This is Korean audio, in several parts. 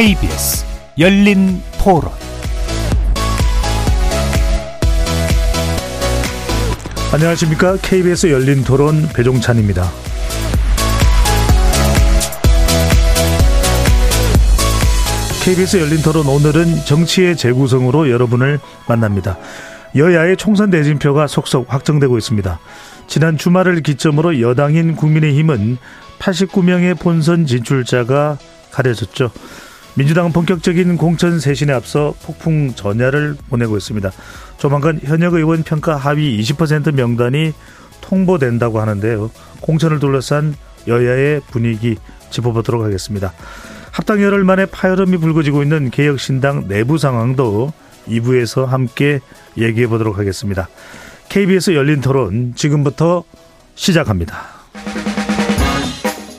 KBS 열린 토론 안녕하십니까. KBS 열린 토론 배종찬입니다. KBS 열린 토론 오늘은 정치의 재구성으로 여러분을 만납니다. 여야의 총선 대진표가 속속 확정되고 있습니다. 지난 주말을 기점으로 여당인 국민의힘은 89명의 본선 진출자가 가려졌죠. 민주당은 본격적인 공천 쇄신에 앞서 폭풍 전야를 보내고 있습니다. 조만간 현역 의원 평가 하위 20% 명단이 통보된다고 하는데요. 공천을 둘러싼 여야의 분위기 짚어보도록 하겠습니다. 합당 열흘 만에 파열음이 불거지고 있는 개혁신당 내부 상황도 2부에서 함께 얘기해 보도록 하겠습니다. KBS 열린 토론 지금부터 시작합니다.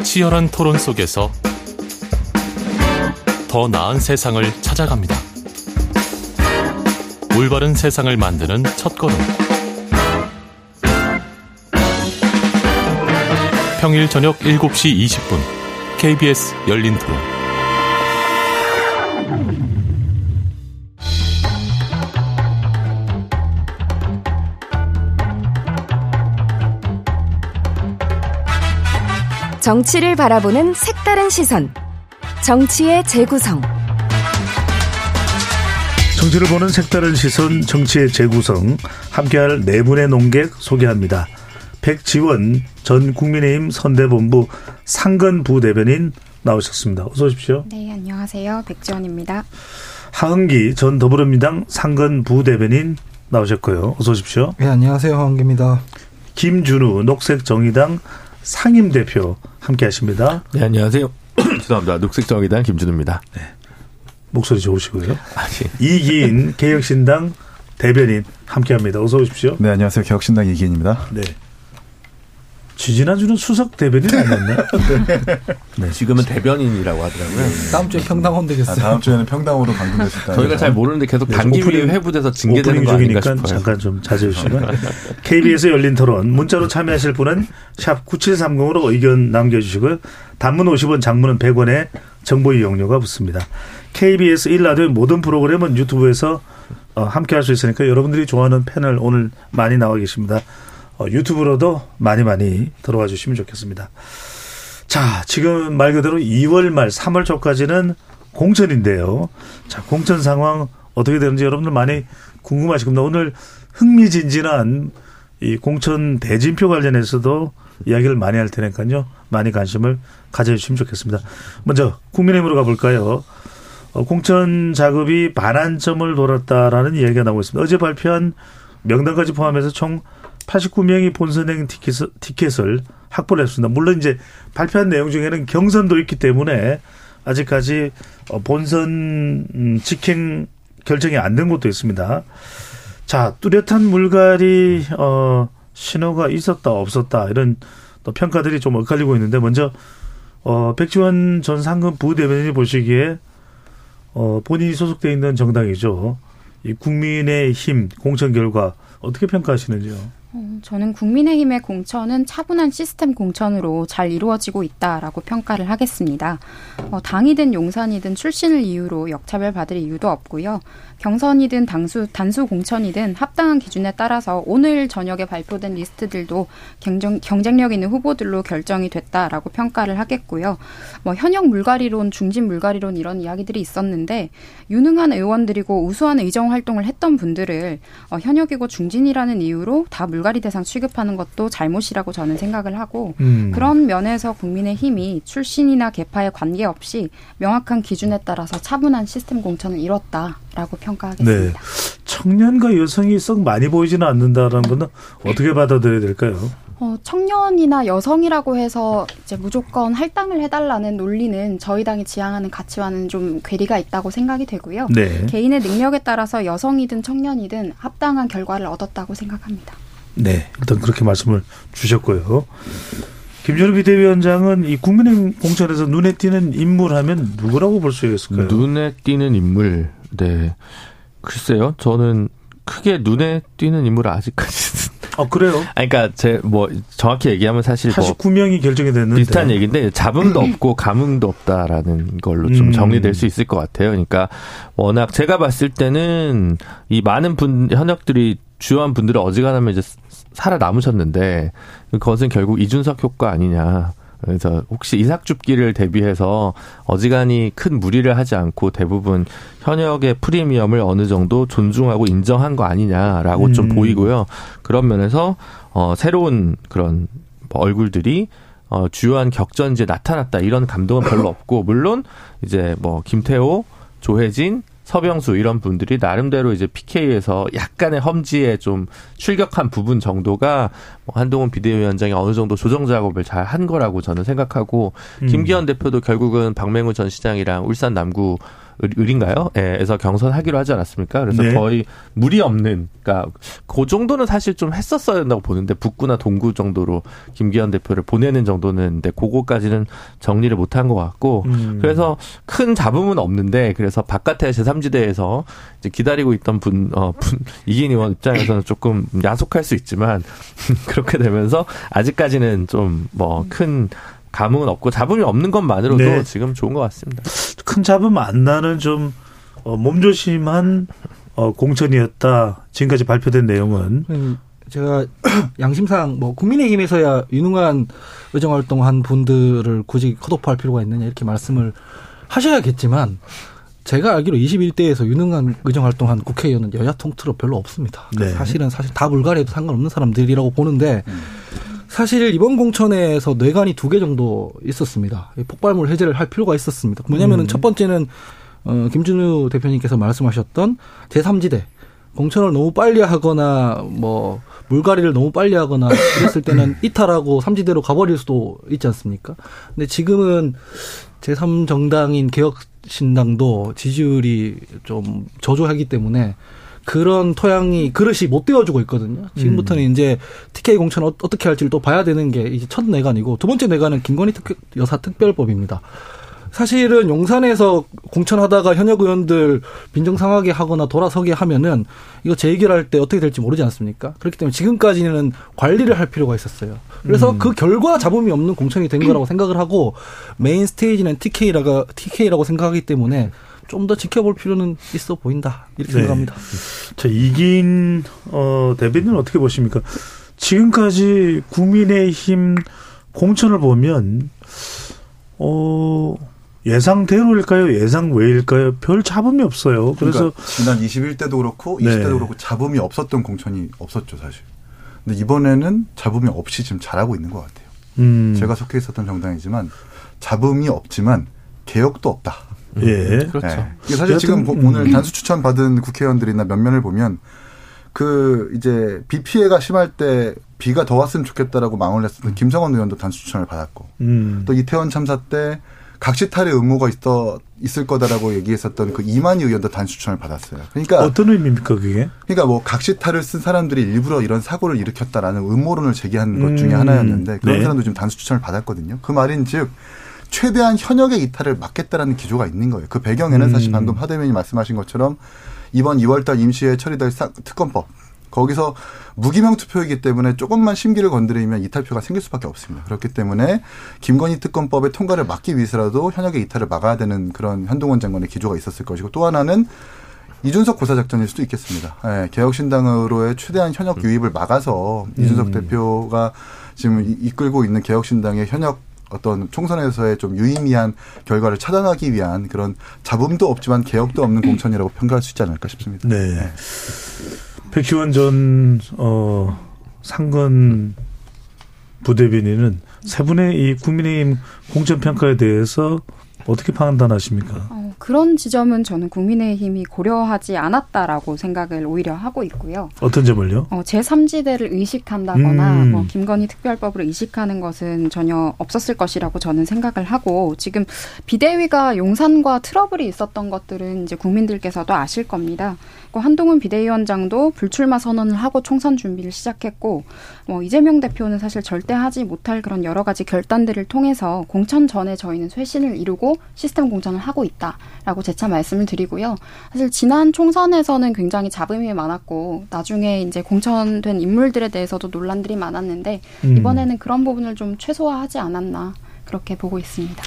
치열한 토론 속에서 더 나은 세상을 찾아갑니다. 올바른 세상을 만드는 첫걸음. 평일 저녁 7시 20분 KBS 열린 토론. 정치를 바라보는 색다른 시선. 정치의 재구성. 정치를 보는 색다른 시선, 정치의 재구성. 함께할 네 분의 농객 소개합니다. 백지원 전 국민의힘 선대본부 상근 부 대변인 나오셨습니다. 어서 오십시오. 네, 안녕하세요. 백지원입니다. 하은기 전 더불어민주당 상근 부 대변인 나오셨고요. 어서 오십시오. 네, 안녕하세요. 하은기입니다. 김준우 녹색정의당 상임대표 함께 하십니다. 네, 안녕하세요. 죄송합니다. 녹색정의당 김준우입니다. 네. 목소리 좋으시고요. 아니. 이기인 개혁신당 대변인 함께 합니다. 어서 오십시오. 네, 안녕하세요. 개혁신당 이기인입니다. 네. 지지난주는 수석 대변인 아니었나? 네. 네. 지금은 대변인이라고 하더라고요. 네. 다음 주에 평당원 되겠어요. 아, 다음 주에는 평당으로 방송되실까요? 저희가 잘 모르는데 계속 네, 당기위 회부돼서 징계되는 거 아닌가 싶어요. 잠깐 좀 자제해 주시면. KBS 열린 토론 문자로 참여하실 분은 샵 9730으로 의견 남겨주시고요. 단문 50원, 장문은 100원에 정보 이용료가 붙습니다. KBS 1라디오 모든 프로그램은 유튜브에서 어, 함께 할 수 있으니까 여러분들이 좋아하는 패널 오늘 많이 나와 계십니다. 어, 유튜브로도 많이 많이 들어와 주시면 좋겠습니다. 자, 지금 말 그대로 2월 말 3월 초까지는 공천인데요. 자, 공천 상황 어떻게 되는지 여러분들 많이 궁금하실 겁니다. 오늘 흥미진진한 이 공천 대진표 관련해서도 이야기를 많이 할 테니까요. 많이 관심을 가져주시면 좋겠습니다. 먼저 국민의힘으로 가볼까요? 어, 공천 작업이 반환점을 돌았다라는 이야기가 나오고 있습니다. 어제 발표한 명단까지 포함해서 총 89명이 본선행 티켓을, 티켓을 확보를 했습니다. 물론 이제 발표한 내용 중에는 경선도 있기 때문에 아직까지 어, 본선 음, 직행 결정이 안 된 것도 있습니다. 자, 뚜렷한 물갈이 어 신호가 있었다 없었다 이런 또 평가들이 좀 엇갈리고 있는데 먼저 어 백지원 전 상금 부대변인이 보시기에 어 본인이 소속돼 있는 정당이죠. 이 국민의 힘 공천 결과 어떻게 평가하시는지요? 어, 저는 국민의힘의 공천은 차분한 시스템 공천으로 잘 이루어지고 있다라고 평가를 하겠습니다. 어, 당이든 용산이든 출신을 이유로 역차별 받을 이유도 없고요. 경선이든 당수, 단수 공천이든 합당한 기준에 따라서 오늘 저녁에 발표된 리스트들도 경쟁, 경쟁력 있는 후보들로 결정이 됐다라고 평가를 하겠고요. 뭐 현역 물갈이론, 중진 물갈이론 이런 이야기들이 있었는데 유능한 의원들이고 우수한 의정 활동을 했던 분들을 어, 현역이고 중진이라는 이유로 다 물갈이 대상 취급하는 것도 잘못이라고 저는 생각을 하고 음. 그런 면에서 국민의 힘이 출신이나 계파에 관계없이 명확한 기준에 따라서 차분한 시스템 공천을 이뤘다 라고 평. 평가하겠습니다. 네. 청년과 여성이 썩 많이 보이지는 않는다라는 거는 어떻게 받아들여야 될까요? 어, 청년이나 여성이라고 해서 이제 무조건 할당을 해달라는 논리는 저희 당이 지향하는 가치와는 좀 괴리가 있다고 생각이 되고요. 네. 개인의 능력에 따라서 여성이든 청년이든 합당한 결과를 얻었다고 생각합니다. 네, 일단 그렇게 말씀을 주셨고요. 김준호 비대위원장은 이 국민의힘 공천에서 눈에 띄는 인물 하면 누구라고 볼 수 있을까요? 눈에 띄는 인물, 네. 글쎄요, 저는 크게 눈에 띄는 인물은 아직까지는 아 그래요? 아니, 그러니까 제 뭐 정확히 얘기하면 사실 49명이 뭐 결정이 됐는데 비슷한 얘기인데 잡음도 없고 감흥도 없다라는 걸로 좀 음. 정리될 수 있을 것 같아요. 그러니까 워낙 제가 봤을 때는 이 많은 분 현역들이 주요한 분들이 어지간하면 이제 살아남으셨는데 그것은 결국 이준석 효과 아니냐. 그래서 혹시 이삭줍기를 대비해서 어지간히 큰 무리를 하지 않고 대부분 현역의 프리미엄을 어느 정도 존중하고 인정한 거 아니냐라고 음. 좀 보이고요. 그런 면에서 어 새로운 그런 얼굴들이 어 주요한 격전지에 나타났다 이런 감동은 별로 없고 물론 이제 뭐 김태호, 조혜진 서병수 이런 분들이 나름대로 이제 PK에서 약간의 험지에 좀 출격한 부분 정도가 뭐 한동훈 비대위원장이 어느 정도 조정 작업을 잘 한 거라고 저는 생각하고 음. 김기현 대표도 결국은 박맹우 전 시장이랑 울산 남구 을인가요? 예, 에서 경선하기로 하지 않았습니까? 그래서 네. 거의 무리 없는, 그러니까 그 정도는 사실 좀 했었어야 된다고 보는데 북구나 동구 정도로 김기현 대표를 보내는 정도는 근데 그거까지는 정리를 못한 것 같고 음. 그래서 큰 잡음은 없는데 그래서 바깥에 제3지대에서 이제 기다리고 있던 분, 어, 분 이긴 의원 입장에서는 조금 야속할 수 있지만 그렇게 되면서 아직까지는 좀 뭐 큰 감흥은 없고 잡음이 없는 것만으로도 네. 지금 좋은 것 같습니다. 큰 잡음 안 나는 좀 어, 몸조심한 어, 공천이었다. 지금까지 발표된 내용은 음, 제가 양심상 뭐 국민의힘에서야 유능한 의정 활동한 분들을 굳이 컷오프할 필요가 있느냐 이렇게 말씀을 하셔야겠지만 제가 알기로 21대에서 유능한 의정 활동한 국회의원은 여야 통틀어 별로 없습니다. 네. 사실은 사실 다 불가리해도 상관없는 사람들이라고 보는데 음. 사실 이번 공천에서 뇌관이 두 개 정도 있었습니다. 폭발물 해제를 할 필요가 있었습니다. 뭐냐면은 음. 첫 번째는 어 김준우 대표님께서 말씀하셨던 제3지대 공천을 너무 빨리 하거나 뭐 물갈이를 너무 빨리 하거나 그랬을 때는 이탈하고 삼지대로 가버릴 수도 있지 않습니까? 근데 지금은 제3정당인 개혁신당도 지지율이 좀 저조하기 때문에 그런 토양이 그릇이 못 되어주고 있거든요. 지금부터는 음. 이제 TK 공천 어, 어떻게 할지를 또 봐야 되는 게 이제 첫 내관이고 두 번째 내관은 김건희 특, 여사 특별법입니다. 사실은 용산에서 공천하다가 현역 의원들 빈정상하게 하거나 돌아서게 하면은 이거 재결할 때 어떻게 될지 모르지 않습니까? 그렇기 때문에 지금까지는 관리를 할 필요가 있었어요. 그래서 음. 그 결과 잡음이 없는 공천이 된 거라고 생각을 하고 메인 스테이지는 TK라가 TK라고 생각하기 때문에 좀 더 지켜볼 필요는 있어 보인다 이렇게 네. 생각합니다. 자 이긴 어, 대변인은 어떻게 보십니까? 지금까지 국민의힘 공천을 보면 어 예상대로일까요? 예상 외일까요? 별 잡음이 없어요. 그래서 그러니까 지난 21대도 그렇고 20대도 네. 그렇고 잡음이 없었던 공천이 없었죠 사실. 근데 이번에는 잡음이 없이 지금 잘하고 있는 것 같아요. 음. 제가 속해 있었던 정당이지만 잡음이 없지만 개혁도 없다. 예. 그렇죠. 네. 사실 지금 음. 오늘 단수 추천 받은 국회의원들이나 몇 면을 보면 그 이제 비 피해가 심할 때 비가 더 왔으면 좋겠다라고 망을 냈었던 김성원 의원도 단수 추천을 받았고 음. 또 이태원 참사 때 각시탈의 음모가 있어 있을 거다라고 얘기했었던 그 이만희 의원도 단수 추천을 받았어요. 그러니까 어떤 의미입니까 그게? 그러니까 뭐 각시탈을 쓴 사람들이 일부러 이런 사고를 일으켰다라는 음모론을 제기한 것 중에 음. 하나였는데 그런 네. 사람도 지금 단수 추천을 받았거든요. 그 말인즉 최대한 현역의 이탈을 막겠다라는 기조가 있는 거예요. 그 배경에는 음. 사실 방금 하대면이 말씀하신 것처럼 이번 2월달 임시에 처리될 특검법 거기서 무기명 투표이기 때문에 조금만 심기를 건드리면 이탈표가 생길 수밖에 없습니다. 그렇기 때문에 김건희 특검법의 통과를 막기 위해서라도 현역의 이탈을 막아야 되는 그런 한동훈 장관의 기조가 있었을 것이고 또 하나는 이준석 고사 작전일 수도 있겠습니다. 네, 개혁신당으로의 최대한 현역 유입을 막아서 이준석 음. 대표가 지금 이끌고 있는 개혁신당의 현역 어떤 총선에서의 좀 유의미한 결과를 차단하기 위한 그런 잡음도 없지만 개혁도 없는 공천이라고 평가할 수 있지 않을까 싶습니다. 네. 네. 백희원 전, 어, 상건 부대변인은 세 분의 이 국민의힘 공천평가에 대해서 어떻게 판단하십니까? 어, 그런 지점은 저는 국민의힘이 고려하지 않았다라고 생각을 오히려 하고 있고요. 어떤 점을요? 어, 제3지대를 의식한다거나 음. 뭐 김건희 특별법을 의식하는 것은 전혀 없었을 것이라고 저는 생각을 하고 지금 비대위가 용산과 트러블이 있었던 것들은 이제 국민들께서도 아실 겁니다. 한동훈 비대위원장도 불출마 선언을 하고 총선 준비를 시작했고 뭐 이재명 대표는 사실 절대 하지 못할 그런 여러 가지 결단들을 통해서 공천 전에 저희는 쇄신을 이루고 시스템 공천을 하고 있다. 라고 재차 말씀을 드리고요. 사실 지난 총선에서는 굉장히 잡음이 많았고 나중에 이제 공천된 인물들에 대해서도 논란들이 많았는데 음. 이번에는 그런 부분을 좀 최소화하지 않았나 그렇게 보고 있습니다.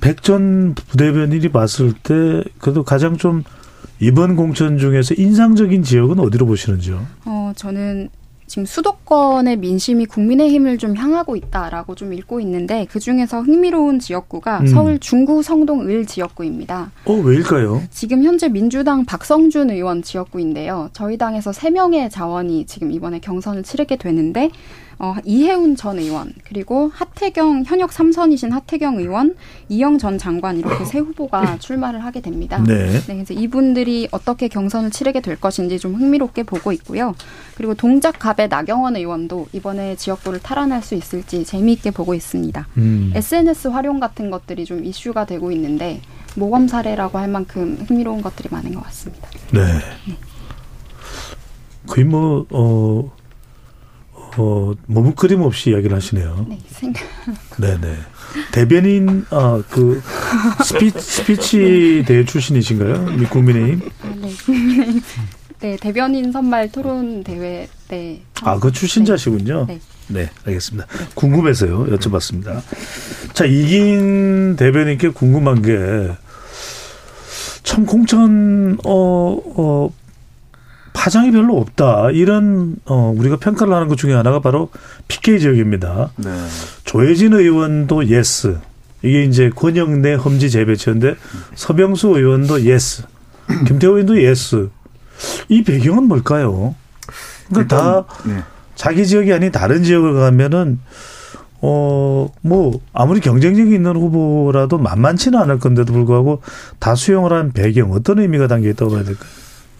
백전 부대변인이 봤을 때 그래도 가장 좀 이번 공천 중에서 인상적인 지역은 어디로 보시는지요? 어, 저는 지금 수도권의 민심이 국민의힘을 좀 향하고 있다라고 좀 읽고 있는데 그 중에서 흥미로운 지역구가 음. 서울 중구 성동 을 지역구입니다. 어, 왜일까요? 지금 현재 민주당 박성준 의원 지역구인데요. 저희 당에서 세 명의 자원이 지금 이번에 경선을 치르게 되는데 어, 이해운 전 의원 그리고 하태경 현역 삼선이신 하태경 의원, 이영 전 장관 이렇게 세 후보가 출마를 하게 됩니다. 네. 네, 그래서 이분들이 어떻게 경선을 치르게 될 것인지 좀 흥미롭게 보고 있고요. 그리고 동작 갑의 나경원 의원도 이번에 지역구를 탈환할 수 있을지 재미있게 보고 있습니다. 음. SNS 활용 같은 것들이 좀 이슈가 되고 있는데 모범 사례라고 할 만큼 흥미로운 것들이 많은 것 같습니다. 네. 거의 뭐, 어, 어, 머뭇거림 없이 이야기를 하시네요. 네, 생각. 네네. 대변인, 아, 그, 스피, 스피치 대회 출신이신가요? 미 국민의힘? 아, 네, 국민의힘. 네, 대변인 선발 토론 대회 때. 아, 그 출신자시군요. 네. 네, 알겠습니다. 궁금해서요. 여쭤봤습니다. 자, 이긴 대변인께 궁금한 게, 참 공천, 어, 어, 파장이 별로 없다. 이런, 어, 우리가 평가를 하는 것 중에 하나가 바로 PK 지역입니다. 네. 조해진 의원도 yes. 이게 이제 권역 내 험지 재배치인데 서병수 의원도 yes. 김태호 의원도 yes. 이 배경은 뭘까요? 그러니까 다 네. 자기 지역이 아닌 다른 지역을 가면은 어, 뭐, 아무리 경쟁력이 있는 후보라도 만만치는 않을 건데도 불구하고 다 수용을 한 배경, 어떤 의미가 담겨 있다고 봐야 될까요?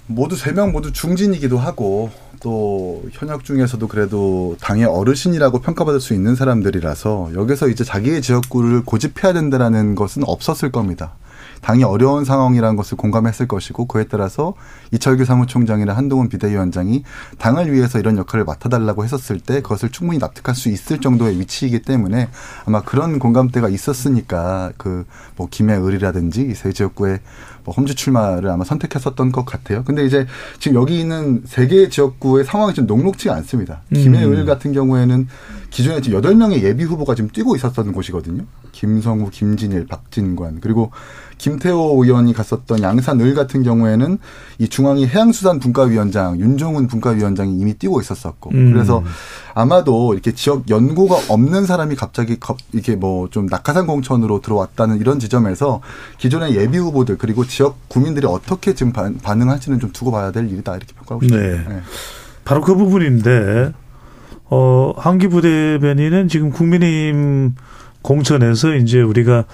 모두 세 명 모두 중진이기도 하고 또 현역 중에서도 그래도 당의 어르신이라고 평가받을 수 있는 사람들이라서 여기서 이제 자기의 지역구를 고집해야 된다라는 것은 없었을 겁니다. 당이 어려운 상황이라는 것을 공감했을 것이고 그에 따라서 이철규 사무총장이나 한동훈 비대위원장이 당을 위해서 이런 역할을 맡아달라고 했었을 때 그것을 충분히 납득할 수 있을 정도의 위치이기 때문에 아마 그런 공감대가 있었으니까 그 뭐 김해 을이라든지 세 지역구에 뭐 험지 출마를 아마 선택했었던 것 같아요. 근데 이제 지금 여기 있는 세 개의 지역구의 상황이 좀 녹록지가 않습니다. 음. 김해 을 같은 경우에는 기존에 지금 여덟 명의 예비 후보가 지금 뛰고 있었던 곳이거든요. 김성우, 김진일, 박진관 그리고 김태호 의원이 갔었던 양산을 같은 경우에는 이 중앙위 해양수산 분과위원장 윤종훈 분과위원장이 이미 뛰고 있었었고 음. 그래서 아마도 이렇게 지역 연고가 없는 사람이 갑자기 겁- 이렇게 뭐 좀 낙하산 공천으로 들어왔다는 이런 지점에서 기존의 예비 후보들 그리고 지역 구민들이 어떻게 지금 반- 반응할지는 좀 두고 봐야 될 일이다 이렇게 평가하고 싶습니다. 네. 바로 그 부분인데, 어, 한기 부 대변인은 지금 국민의힘 공천에서 이제 우리가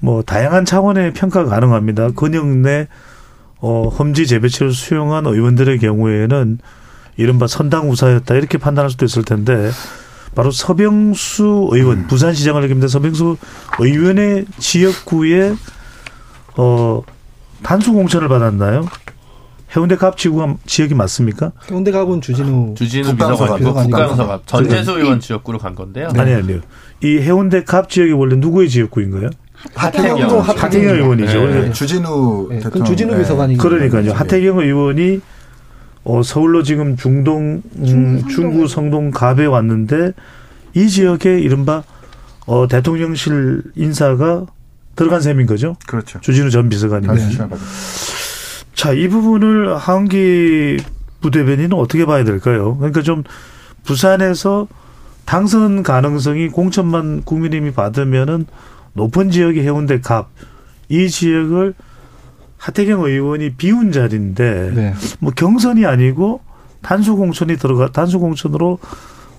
뭐 다양한 차원의 평가가 가능합니다. 근역 내 어, 험지 재배치를 수용한 의원들의 경우에는 이른바 선당 우사였다 이렇게 판단할 수도 있을 텐데 바로 서병수 의원 부산시장을 얘기합니다. 서병수 의원의 지역구에 어 단수 공천을 받았나요? 해운대 갑 지구가 지역이 맞습니까? 해운대 갑은 주진우 주진우 비서관이고 북강서갑. 북강서갑 전재수 의원 지역구로 간 건데요. 아니 아니요. 이 해운대 갑 지역이 원래 누구의 지역구인가요? 하태경. 하태경. 하태경 의원이죠. 네. 주진우 네, 대통령. 주진우 네. 비서관이 그러니까요. 하태경 의원이 어, 서울로 지금 중동, 음, 중구 성동 갑에 왔는데 이 지역에 이른바 어, 대통령실 인사가 들어간 셈인 거죠. 그렇죠. 주진우 전 비서관이. 출마받은. 자, 이 부분을 한기 부대변인은 어떻게 봐야 될까요? 그러니까 좀 부산에서 당선 가능성이 공천만 국민의힘이 받으면은 높은 지역의 해운대 갑, 이 지역을 하태경 의원이 비운 자리인데 네. 뭐 경선이 아니고 단수 공천이 들어가 단수 공천으로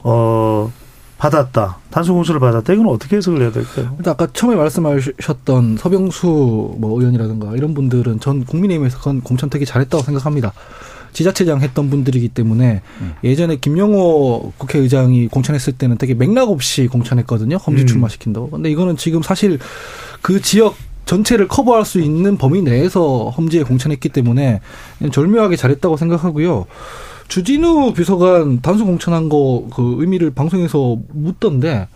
어 받았다. 단수 공천을 받았다. 이건 어떻게 해석을 해야 될까요? 일단 아까 처음에 말씀하셨던 서병수 뭐 의원이라든가 이런 분들은 전 국민의힘에서 그건 공천 되게 잘했다고 생각합니다. 지자체장 했던 분들이기 때문에 예전에 김영호 국회의장이 공천했을 때는 되게 맥락 없이 공천했거든요. 험지 음. 출마시킨다고. 근데 이거는 지금 사실 그 지역 전체를 커버할 수 있는 범위 내에서 험지에 공천했기 때문에 절묘하게 잘했다고 생각하고요. 주진우 비서관 단수 공천한 거 그 의미를 방송에서 묻던데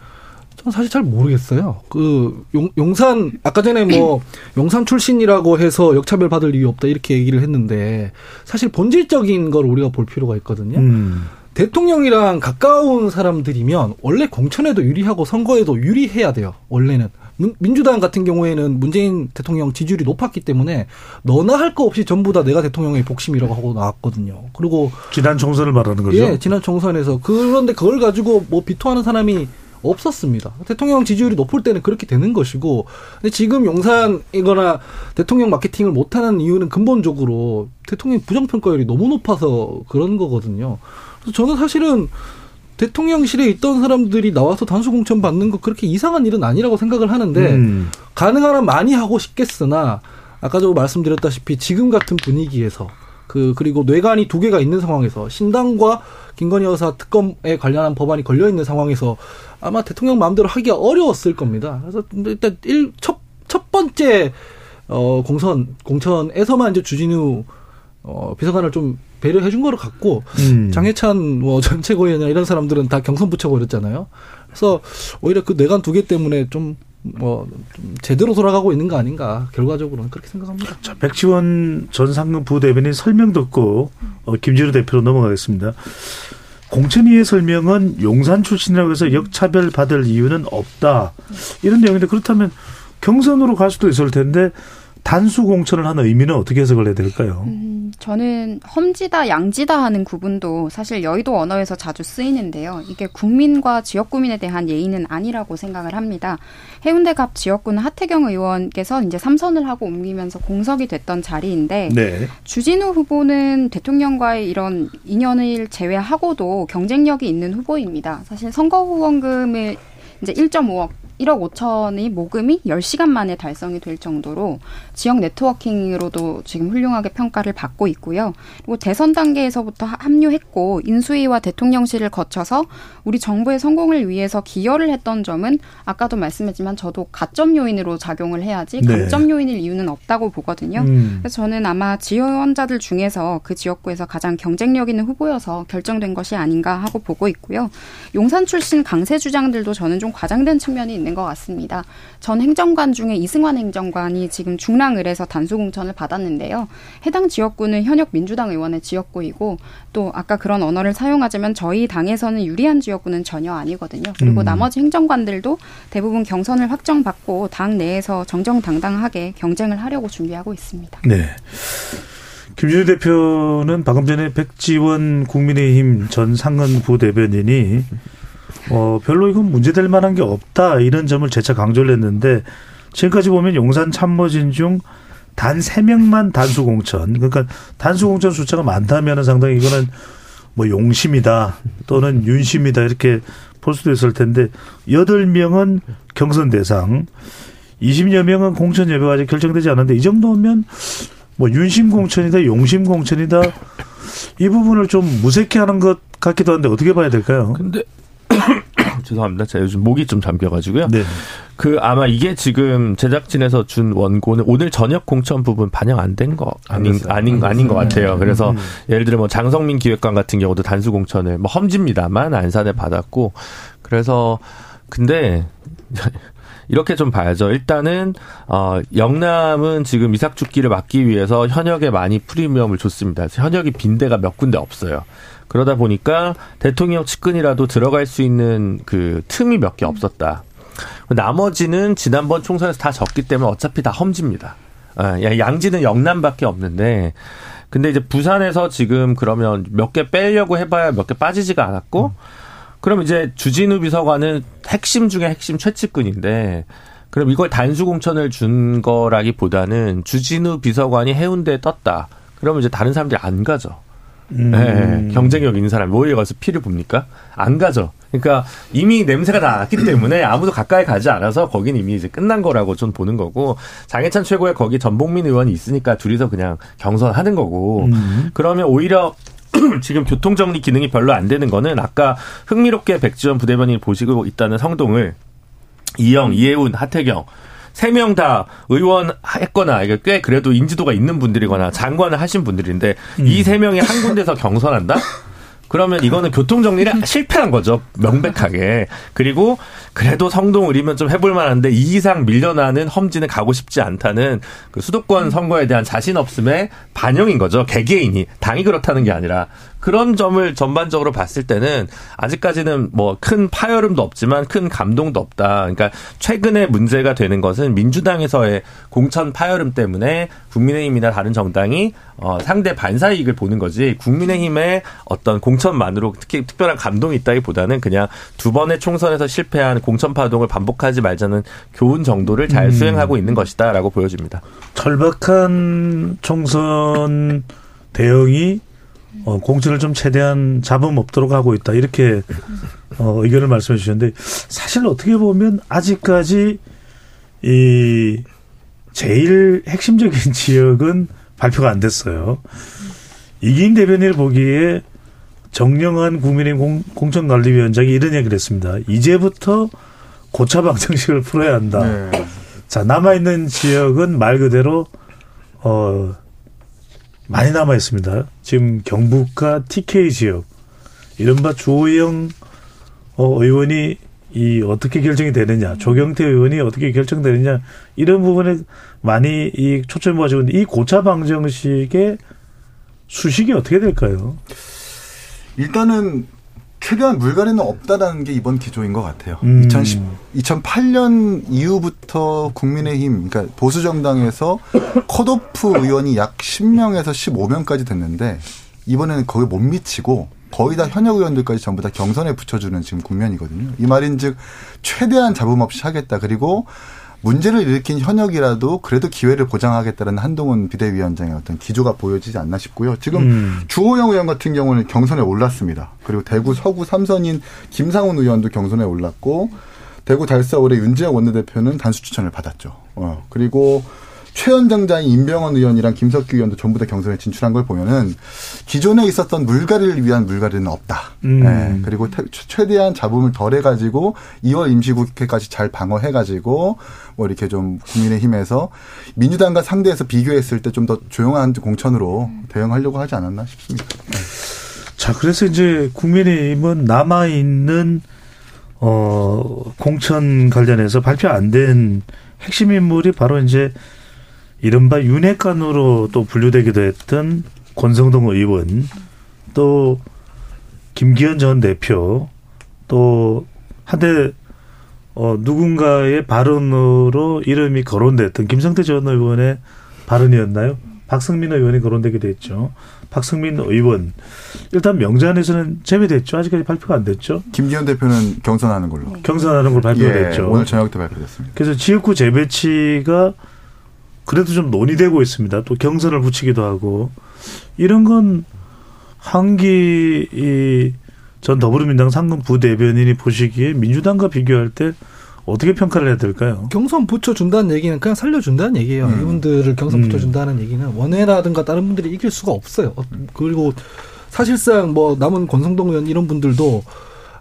저는 사실 잘 모르겠어요. 그 용, 용산 아까 전에 뭐 용산 출신이라고 해서 역차별 받을 이유 없다 이렇게 얘기를 했는데 사실 본질적인 걸 우리가 볼 필요가 있거든요. 음. 대통령이랑 가까운 사람들이면 원래 공천에도 유리하고 선거에도 유리해야 돼요. 원래는 민- 민주당 같은 경우에는 문재인 대통령 지지율이 높았기 때문에 너나 할 거 없이 전부 다 내가 대통령의 복심이라고 하고 나왔거든요. 그리고 지난 총선을 말하는 거죠. 예, 지난 총선에서 그런데 그걸 가지고 뭐 비토하는 사람이 없었습니다. 대통령 지지율이 높을 때는 그렇게 되는 것이고, 근데 지금 용산이거나 대통령 마케팅을 못하는 이유는 근본적으로 대통령 부정평가율이 너무 높아서 그런 거거든요. 그래서 저는 사실은 대통령실에 있던 사람들이 나와서 단수 공천 받는 거 그렇게 이상한 일은 아니라고 생각을 하는데 음. 가능하면 많이 하고 싶겠으나 아까 도 말씀드렸다시피 지금 같은 분위기에서 그 그리고 뇌관이 두 개가 있는 상황에서 신당과 김건희 여사 특검에 관련한 법안이 걸려 있는 상황에서 아마 대통령 마음대로 하기가 어려웠을 겁니다. 그래서 일단 일첫 첫 번째 어 공선 공천에서만 이제 주진우 어 비서관을 좀 배려해 준 거로 같고 음. 장해찬 뭐 전체 고위원이나 이런 사람들은 다 경선 붙여버렸잖아요. 그래서 오히려 그 내관 두 개 때문에 좀 뭐, 좀 제대로 돌아가고 있는 거 아닌가, 결과적으로는 그렇게 생각합니다. 자, 백지원 전 상금 부대변인 설명 듣고 어, 김진우 대표로 넘어가겠습니다. 공천위의 설명은 용산 출신이라고 해서 역차별 받을 이유는 없다. 이런 내용인데 그렇다면 경선으로 갈 수도 있을 텐데 단수 공천을 하는 의미는 어떻게 해석을 해야 될까요? 음, 저는 험지다 양지다 하는 구분도 사실 여의도 언어에서 자주 쓰이는데요. 이게 국민과 지역구민에 대한 예의는 아니라고 생각을 합니다. 해운대갑 지역구는 하태경 의원께서 이제 삼선을 하고 옮기면서 공석이 됐던 자리인데 네. 주진우 후보는 대통령과의 이런 인연을 제외하고도 경쟁력이 있는 후보입니다. 사실 선거 후원금을 이제 1.5억 1억 5천의 모금이 10시간 만에 달성이 될 정도로 지역 네트워킹으로도 지금 훌륭하게 평가를 받고 있고요. 그리고 대선 단계에서부터 하- 합류했고 인수위와 대통령실을 거쳐서 우리 정부의 성공을 위해서 기여를 했던 점은 아까도 말씀했지만 저도 가점 요인으로 작용을 해야지 네. 강점 요인일 이유는 없다고 보거든요. 음. 그래서 저는 아마 지원자들 중에서 그 지역구에서 가장 경쟁력 있는 후보여서 결정된 것이 아닌가 하고 보고 있고요. 용산 출신 강세 주장들도 저는 좀 과장된 측면이 있는 것 같습니다. 전 행정관 중에 이승환 행정관이 지금 중랑을에서 단수 공천을 받았는데요. 해당 지역구는 현역 민주당 의원의 지역구이고 또 아까 그런 언어를 사용하자면 저희 당에서는 유리한 지역구는 전혀 아니거든요. 그리고 음. 나머지 행정관들도 대부분 경선을 확정받고 당 내에서 정정당당하게 경쟁을 하려고 준비하고 있습니다. 네. 김준우 대표는 방금 전에 백지원 국민의힘 전 상근 부대변인이 어, 별로 이건 문제될 만한 게 없다 이런 점을 재차 강조를 했는데 지금까지 보면 용산 참모진 중 단 세명만 단수 공천 그러니까 단수 공천 숫자가 많다면 상당히 이거는 뭐 용심이다 또는 윤심이다 이렇게 볼 수도 있을 텐데 여덟 명은 경선 대상 20여 명은 공천 예배가 아직 결정되지 않았는데 이 정도면 뭐 윤심 공천이다 용심 공천이다 이 부분을 좀 무색해하는 것 같기도 한데 어떻게 봐야 될까요? 근데 죄송합니다. 제가 요즘 목이 좀 잠겨가지고요. 네. 그 아마 이게 지금 제작진에서 준 원고는 오늘 저녁 공천 부분 반영 안 된 거 아닌. 아닌 안 아닌 것. 같아요. 그래서 예를 들어 뭐 장성민 기획관 같은 경우도 단수 공천을 뭐 험지입니다만 안산에 받았고 그래서 근데 이렇게 좀 봐야죠. 일단은 어 영남은 지금 이삭 죽기를 막기 위해서 현역에 많이 프리미엄을 줬습니다. 현역이 빈대가 몇 군데 없어요. 그러다 보니까 대통령 측근이라도 들어갈 수 있는 그 틈이 몇 개 없었다. 나머지는 지난번 총선에서 다 졌기 때문에 어차피 다 험지입니다. 아, 야, 양지는 영남밖에 없는데 근데 이제 부산에서 지금 그러면 몇 개 빼려고 해봐야 몇 개 빠지지가 않았고 그럼 이제 주진우 비서관은 핵심 중에 핵심 최측근인데 그럼 이걸 단수 공천을 준 거라기보다는 주진우 비서관이 해운대에 떴다. 그러면 이제 다른 사람들이 안 가죠. 음. 네, 경쟁력 있는 사람이 뭐에 가서 피를 봅니까? 안 가죠. 그러니까 이미 냄새가 다 났기 때문에 아무도 가까이 가지 않아서 거긴 이미 이제 끝난 거라고 좀 보는 거고 장해찬 최고의 거기 전복민 의원이 있으니까 둘이서 그냥 경선하는 거고 음. 그러면 오히려 지금 교통정리 기능이 별로 안 되는 거는 아까 흥미롭게 백지원 부대변인이 보시고 있다는 성동을 이영, 이혜훈, 하태경 세 명 다 의원 했거나 이게 꽤 그래도 인지도가 있는 분들이거나 장관을 하신 분들인데 이세 명이 한 군데서 경선한다? 그러면 이거는 교통 정리를 실패한 거죠. 명백하게. 그리고 그래도 성동 을이면 좀 해볼 만한데 이 이상 밀려나는 험지는 가고 싶지 않다는 그 수도권 선거에 대한 자신 없음의 반영인 거죠. 개개인이 당이 그렇다는 게 아니라 그런 점을 전반적으로 봤을 때는 아직까지는 뭐 큰 파열음도 없지만 큰 감동도 없다. 그러니까 최근에 문제가 되는 것은 민주당에서의 공천 파열음 때문에 국민의힘이나 다른 정당이 어 상대 반사 이익을 보는 거지 국민의힘의 어떤 공천만으로 특히 특별한 감동이 있다기보다는 그냥 두 번의 총선에서 실패한 공천 파동을 반복하지 말자는 교훈 정도를 잘 음. 수행하고 있는 것이다라고 보여집니다. 철박한 총선 대응이 어, 공천을 좀 최대한 잡음 없도록 하고 있다. 이렇게 어, 의견을 말씀해 주셨는데 사실 어떻게 보면 아직까지 이 제일 핵심적인 지역은 발표가 안 됐어요. 이긴 대변인을 보기에 정영한 국민의힘 공, 천관리위원장이 이런 얘기를 했습니다. 이제부터 고차 방정식을 풀어야 한다. 네. 자, 남아 있는 지역은 말 그대로, 어, 많이 남아 있습니다. 지금 경북과 TK 지역, 이른바 주호영, 어, 의원이 이 어떻게 결정이 되느냐, 조경태 의원이 어떻게 결정되느냐, 이런 부분에 많이 이 초점이 모아지고 이 고차 방정식의 수식이 어떻게 될까요? 일단은 최대한 물갈이는 없다라는 게 이번 기조인 것 같아요. 음. 2010, 2008년 이후부터 국민의힘, 그러니까 보수 정당에서 컷오프 의원이 약 10명에서 15명까지 됐는데 이번에는 거의 못 미치고 거의 다 현역 의원들까지 전부 다 경선에 붙여주는 지금 국면이거든요. 이 말인 즉 최대한 잡음 없이 하겠다. 그리고 문제를 일으킨 현역이라도 그래도 기회를 보장하겠다는 한동훈 비대위원장의 어떤 기조가 보여지지 않나 싶고요. 지금 음. 주호영 의원 같은 경우는 경선에 올랐습니다. 그리고 대구 서구 삼선인 김상훈 의원도 경선에 올랐고 대구 달서울의 윤재혁 원내대표는 단수 추천을 받았죠. 어, 그리고 최연장자인 임병헌 의원이랑 김석규 의원도 전부 다 경선에 진출한 걸 보면은 기존에 있었던 물갈이를 위한 물갈이는 없다. 음. 예, 그리고 태- 최대한 잡음을 덜 해가지고 2월 임시국회까지 잘 방어해가지고 뭐 이렇게 좀 국민의힘에서 민주당과 상대해서 비교했을 때 좀 더 조용한 공천으로 대응하려고 하지 않았나 싶습니다. 자, 그래서 이제 국민의힘은 남아있는, 어, 공천 관련해서 발표 안 된 핵심 인물이 바로 이제 이른바 윤핵관으로 또 분류되기도 했던 권성동 의원, 또 김기현 전 대표, 또 한때 어, 누군가의 발언으로 이름이 거론됐던 김성태 전 의원의 발언이었나요? 박승민 의원이 거론되기도 했죠. 박승민 의원. 일단 명단에서는 제외됐죠. 아직까지 발표가 안 됐죠. 김기현 대표는 경선하는 걸로. 경선하는 걸 발표가 예, 됐죠. 오늘 저녁 때 발표됐습니다. 그래서 지역구 재배치가 그래도 좀 논의되고 있습니다. 또 경선을 붙이기도 하고 이런 건 한기 이전 더불어민주당 상근 부대변인이 보시기에 민주당과 비교할 때 어떻게 평가를 해야 될까요? 경선 붙여준다는 얘기는 그냥 살려준다는 얘기예요. 음. 이분들을 경선 음. 붙여준다는 얘기는 원외라든가 다른 분들이 이길 수가 없어요. 어, 그리고 사실상 뭐 남은 권성동 의원 이런 분들도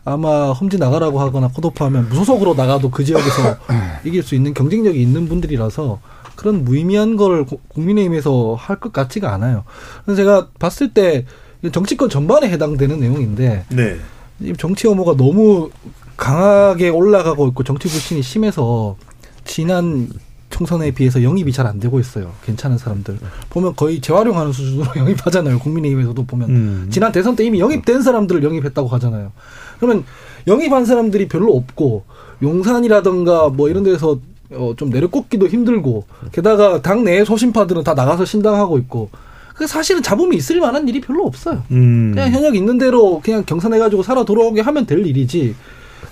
아마 험지 나가라고 하거나 컷오프하면 무소속으로 나가도 그 지역에서 이길 수 있는 경쟁력이 있는 분들이라서 그런 무의미한 걸 고- 국민의힘에서 할 것 같지가 않아요. 그래서 제가 봤을 때 정치권 전반에 해당되는 내용인데 네. 이 정치 혐오가 너무 강하게 올라가고 있고 정치 불신이 심해서 지난 총선에 비해서 영입이 잘 안 되고 있어요. 괜찮은 사람들 보면 거의 재활용하는 수준으로 영입하잖아요. 국민의힘에서도 보면 음. 지난 대선 때 이미 영입된 사람들을 영입했다고 하잖아요. 그러면 영입한 사람들이 별로 없고 용산이라든가 뭐 이런 데서 어, 좀 내려꽂기도 힘들고 게다가 당내 소신파들은 다 나가서 신당하고 있고 그 사실은 잡음이 있을 만한 일이 별로 없어요. 음. 그냥 현역 있는 대로 그냥 경선해가지고 살아 돌아오게 하면 될 일이지.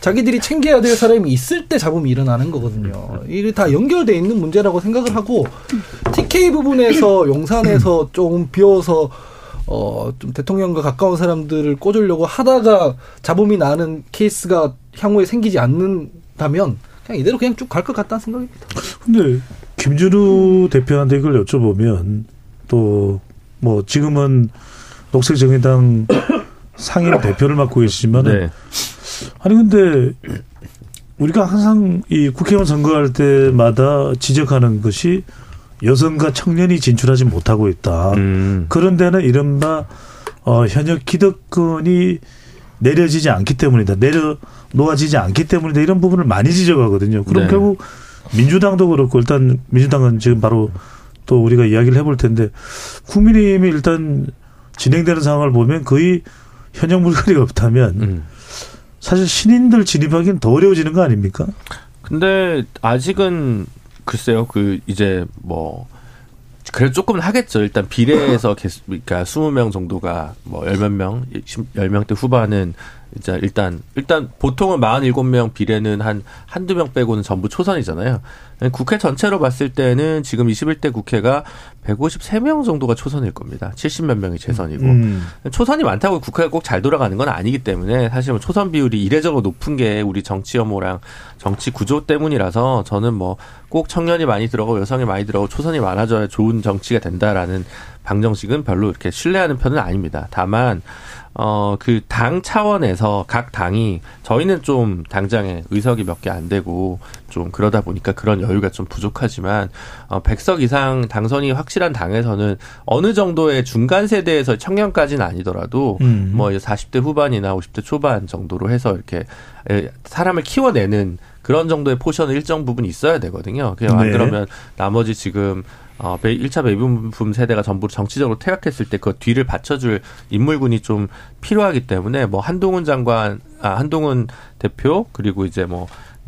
자기들이 챙겨야 될 사람이 있을 때 잡음이 일어나는 거거든요. 이게 다 연결돼 있는 문제라고 생각을 하고 TK 부분에서 용산에서 조금 비워서 어 좀 대통령과 가까운 사람들을 꽂으려고 하다가 잡음이 나는 케이스가 향후에 생기지 않는다면 그냥 이대로 그냥 쭉 갈 것 같다는 생각입니다. 근데 김준우 대표한테 이걸 여쭤보면 또 뭐 지금은 녹색정의당 상임 대표를 맡고 계시지만은 네. 아니 근데 우리가 항상 이 국회의원 선거할 때마다 지적하는 것이 여성과 청년이 진출하지 못하고 있다. 음. 그런 데는 이른바 어, 현역 기득권이 내려지지 않기 때문이다. 내려 놓아지지 않기 때문이다. 이런 부분을 많이 지적하거든요. 그럼 네. 결국 민주당도 그렇고 일단 민주당은 지금 바로 또 우리가 이야기를 해볼 텐데 국민의힘이 일단 진행되는 상황을 보면 거의 현역 물거리가 없다면 음. 사실 신인들 진입하기는 더 어려워지는 거 아닙니까? 근데 아직은 글쎄요 그 이제 뭐 그래도 조금은 하겠죠. 일단 비례에서 개수, 그러니까 20명 정도가 뭐 열 몇 명, 10명대 후반은 이제 일단 일단 보통은 47명 비례는 한 한두 명 빼고는 전부 초선이잖아요. 국회 전체로 봤을 때는 지금 21대 국회가 153명 정도가 초선일 겁니다. 70몇 명이 재선이고. 음. 초선이 많다고 국회가 꼭 잘 돌아가는 건 아니기 때문에 사실 뭐 초선 비율이 이례적으로 높은 게 우리 정치 혐오랑 정치 구조 때문이라서 저는 뭐 꼭 청년이 많이 들어가고 여성이 많이 들어가고 초선이 많아져야 좋은 정치가 된다라는 방정식은 별로 이렇게 신뢰하는 편은 아닙니다. 다만 어 그 당 차원에서 각 당이 저희는 좀 당장에 의석이 몇 개 안 되고 좀 그러다 보니까 그런 여유가 좀 부족하지만 어 100석 이상 당선이 확실 한 당에서는 어느 정도의 중간 세대에서 청년까지는 아니더라도 음. 뭐 40대 후반이나 50대 초반 정도로 해서 이렇게 에, 사람을 키워내는 그런 정도의 포션은 일정 부분 있어야 되거든요. 그냥 안 네. 그러면 나머지 지금 어, 1차 베이비붐 세대가 전부 정치적으로 퇴각했을 때 그 뒤를 받쳐줄 인물군이 좀 필요하기 때문에 뭐 한동훈 장관, 아, 한동훈 대표, 그리고 이제 뭐,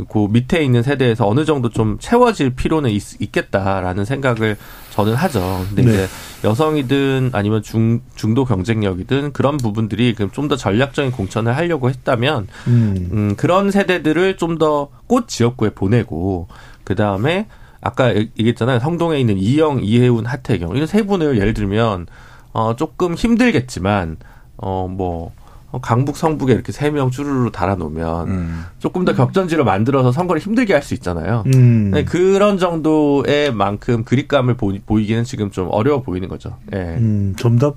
그 밑에 있는 세대에서 어느 정도 좀 채워질 필요는 있, 겠다라는 생각을 저는 하죠. 근데 네. 이제 여성이든 아니면 중, 중도 경쟁력이든 그런 부분들이 좀 더 전략적인 공천을 하려고 했다면 음. 음, 그런 세대들을 좀 더 꽃 지역구에 보내고 그 다음에 아까 얘기했잖아요. 성동에 있는 이영, 이혜훈, 하태경 이런 세 분을 예를 들면 어 조금 힘들겠지만 어뭐 강북, 성북에 이렇게 세 명 쭈루루 달아놓으면 음. 조금 더 격전지를 만들어서 선거를 힘들게 할 수 있잖아요. 음. 네, 그런 정도의 만큼 그립감을 보이, 보이 기는 지금 좀 어려워 보이는 거죠. 예. 음, 좀 더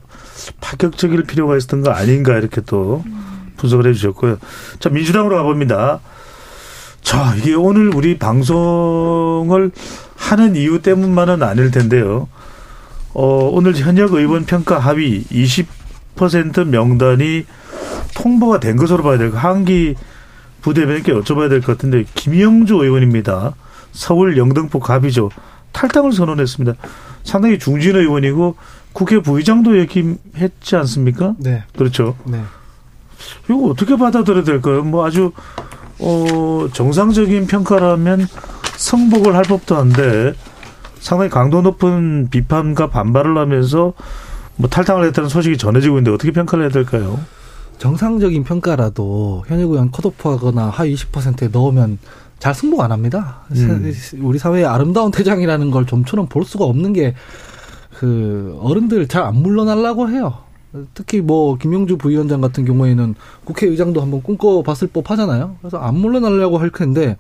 파격적일 필요가 있었던 거 아닌가 이렇게 또 분석을 해주셨고요. 자 민주당으로 가봅니다. 자 이게 오늘 우리 방송을 하는 이유 때문만은 아닐 텐데요. 어, 오늘 현역 의원 평가 하위 20% 명단이 통보가 된 것으로 봐야 될까 한기 부대변인께 여쭤봐야 될 것 같은데 김영주 의원입니다. 서울 영등포 갑이죠. 탈당을 선언했습니다. 상당히 중진 의원이고 국회 부의장도 역임했지 않습니까? 네. 그렇죠. 네. 이거 어떻게 받아들여야 될까요? 뭐 아주 어 정상적인 평가라면 성복을 할 법도 한데 상당히 강도 높은 비판과 반발을 하면서 뭐 탈당을 했다는 소식이 전해지고 있는데 어떻게 평가를 해야 될까요? 정상적인 평가라도 현역 의원 컷오프하거나 하위 20%에 넣으면 잘 승복 안 합니다. 음. 우리 사회의 아름다운 퇴장이라는 걸 좀처럼 볼 수가 없는 게 그 어른들 잘 안 물러나려고 해요. 특히 뭐 김영주 부위원장 같은 경우에는 국회의장도 한번 꿈꿔봤을 법하잖아요. 그래서 안 물러나려고 할 텐데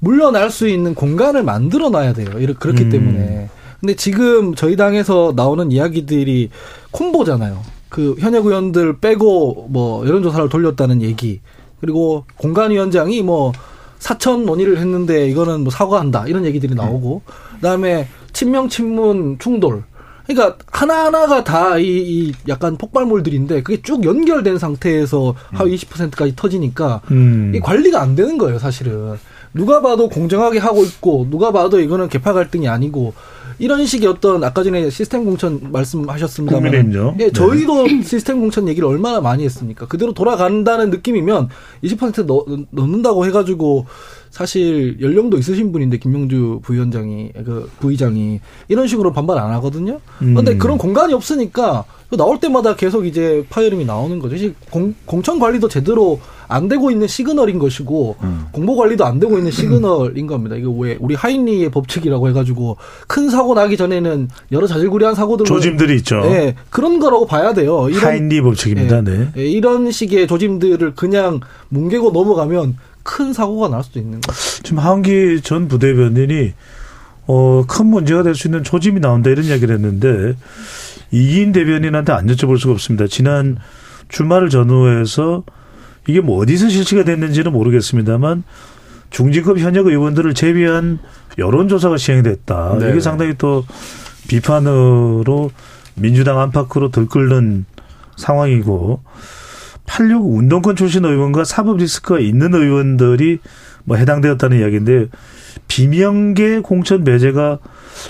물러날 수 있는 공간을 만들어 놔야 돼요. 이렇 그렇기 음. 때문에. 근데 지금 저희 당에서 나오는 이야기들이 콤보잖아요. 그 현역 의원들 빼고 뭐 여론조사를 돌렸다는 얘기. 그리고 공간위원장이 뭐 사천 논의를 했는데 이거는 뭐 사과한다 이런 얘기들이 나오고 그다음에 친명 친문 충돌. 그러니까 하나하나가 다이 이 약간 폭발물들인데 그게 쭉 연결된 상태에서 하위 20%까지 터지니까 음. 이 관리가 안 되는 거예요, 사실은. 누가 봐도 공정하게 하고 있고, 누가 봐도 이거는 개파 갈등이 아니고, 이런 식의 어떤, 아까 전에 시스템 공천 말씀하셨습니다만. 국민의힘요? 예, 저희도 시스템 공천 얘기를 얼마나 많이 했습니까? 그대로 돌아간다는 느낌이면 20% 넣, 넣는다고 해가지고, 사실 연령도 있으신 분인데, 김명주 부위원장이, 그, 부의장이, 이런 식으로 반발 안 하거든요? 근데 음. 그런 공간이 없으니까, 나올 때마다 계속 이제 파열음이 나오는 거죠. 공, 공천 관리도 제대로 안 되고 있는 시그널인 것이고 음. 공보 관리도 안 되고 있는 시그널인 겁니다. 이거 왜 우리 하인리의 법칙이라고 해가지고 큰 사고 나기 전에는 여러 자질구레한 사고들 조짐들이 있죠. 예, 그런 거라고 봐야 돼요. 이런, 하인리 법칙입니다. 예, 네. 예, 이런 식의 조짐들을 그냥 뭉개고 넘어가면 큰 사고가 날 수도 있는 거죠. 지금 한기 전 부대변인이 어, 큰 문제가 될 수 있는 조짐이 나온다 이런 이야기를 했는데 이기인 대변인한테 안 여쭤볼 수가 없습니다. 지난 주말을 전후해서 이게 뭐 어디서 실시가 됐는지는 모르겠습니다만 중진급 현역 의원들을 제외한 여론조사가 시행됐다. 네. 이게 상당히 또 비판으로 민주당 안팎으로 들끓는 상황이고 86 운동권 출신 의원과 사법 리스크가 있는 의원들이 뭐 해당되었다는 이야기인데 비명계 공천 배제가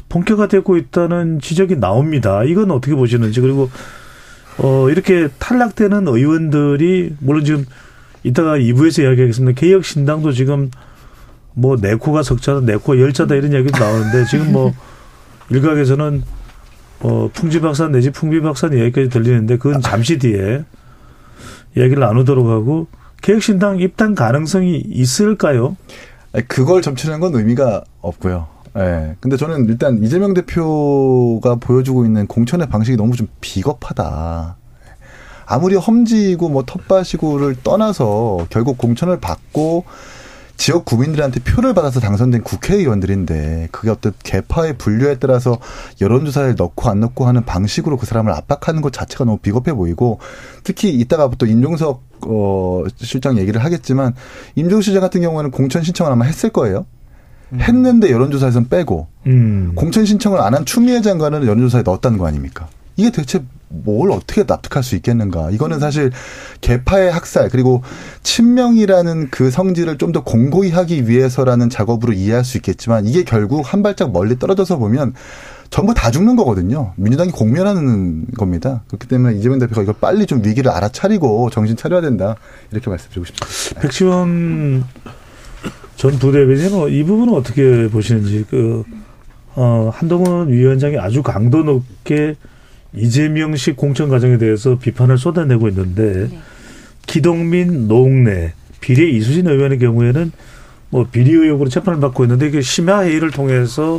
본격화되고 있다는 지적이 나옵니다. 이건 어떻게 보시는지 그리고 어 이렇게 탈락되는 의원들이 물론 지금 이따가 2부에서 이야기하겠습니다. 개혁신당도 지금 뭐 네코가 석자다, 네코 열자다 이런 이야기도 나오는데 지금 뭐 일각에서는 어 풍지 박산 내지 풍비 박산 이야기까지 들리는데 그건 잠시 뒤에 이야기를 나누도록 하고 개혁신당 입당 가능성이 있을까요? 그걸 점치는 건 의미가 없고요. 예. 네. 근데 저는 일단 이재명 대표가 보여주고 있는 공천의 방식이 너무 좀 비겁하다. 아무리 험지고 뭐 텃밭이고를 떠나서 결국 공천을 받고 지역 구민들한테 표를 받아서 당선된 국회의원들인데 그게 어떤 개파의 분류에 따라서 여론조사를 넣고 안 넣고 하는 방식으로 그 사람을 압박하는 것 자체가 너무 비겁해 보이고 특히 이따가 또 임종석 어 실장 얘기를 하겠지만 임종석 실장 같은 경우에는 공천 신청을 아마 했을 거예요. 음. 했는데 여론조사에선 빼고 음. 공천 신청을 안 한 추미애 장관은 여론조사에 넣었다는 거 아닙니까? 이게 대체 뭘 어떻게 납득할 수 있겠는가. 이거는 사실 개파의 학살 그리고 친명이라는 그 성질을 좀 더 공고히 하기 위해서라는 작업으로 이해할 수 있겠지만 이게 결국 한 발짝 멀리 떨어져서 보면 전부 다 죽는 거거든요. 민주당이 공멸하는 겁니다. 그렇기 때문에 이재명 대표가 이걸 빨리 좀 위기를 알아차리고 정신 차려야 된다. 이렇게 말씀드리고 싶습니다. 백시원 전 부대변인은 이 부분은 어떻게 보시는지 그 어, 한동훈 위원장이 아주 강도 높게 이재명식 공천 과정에 대해서 비판을 쏟아내고 있는데 네. 기동민 노웅래 비례 이수진 의원의 경우에는 뭐 비리 의혹으로 재판을 받고 있는데 이게 심야 회의를 통해서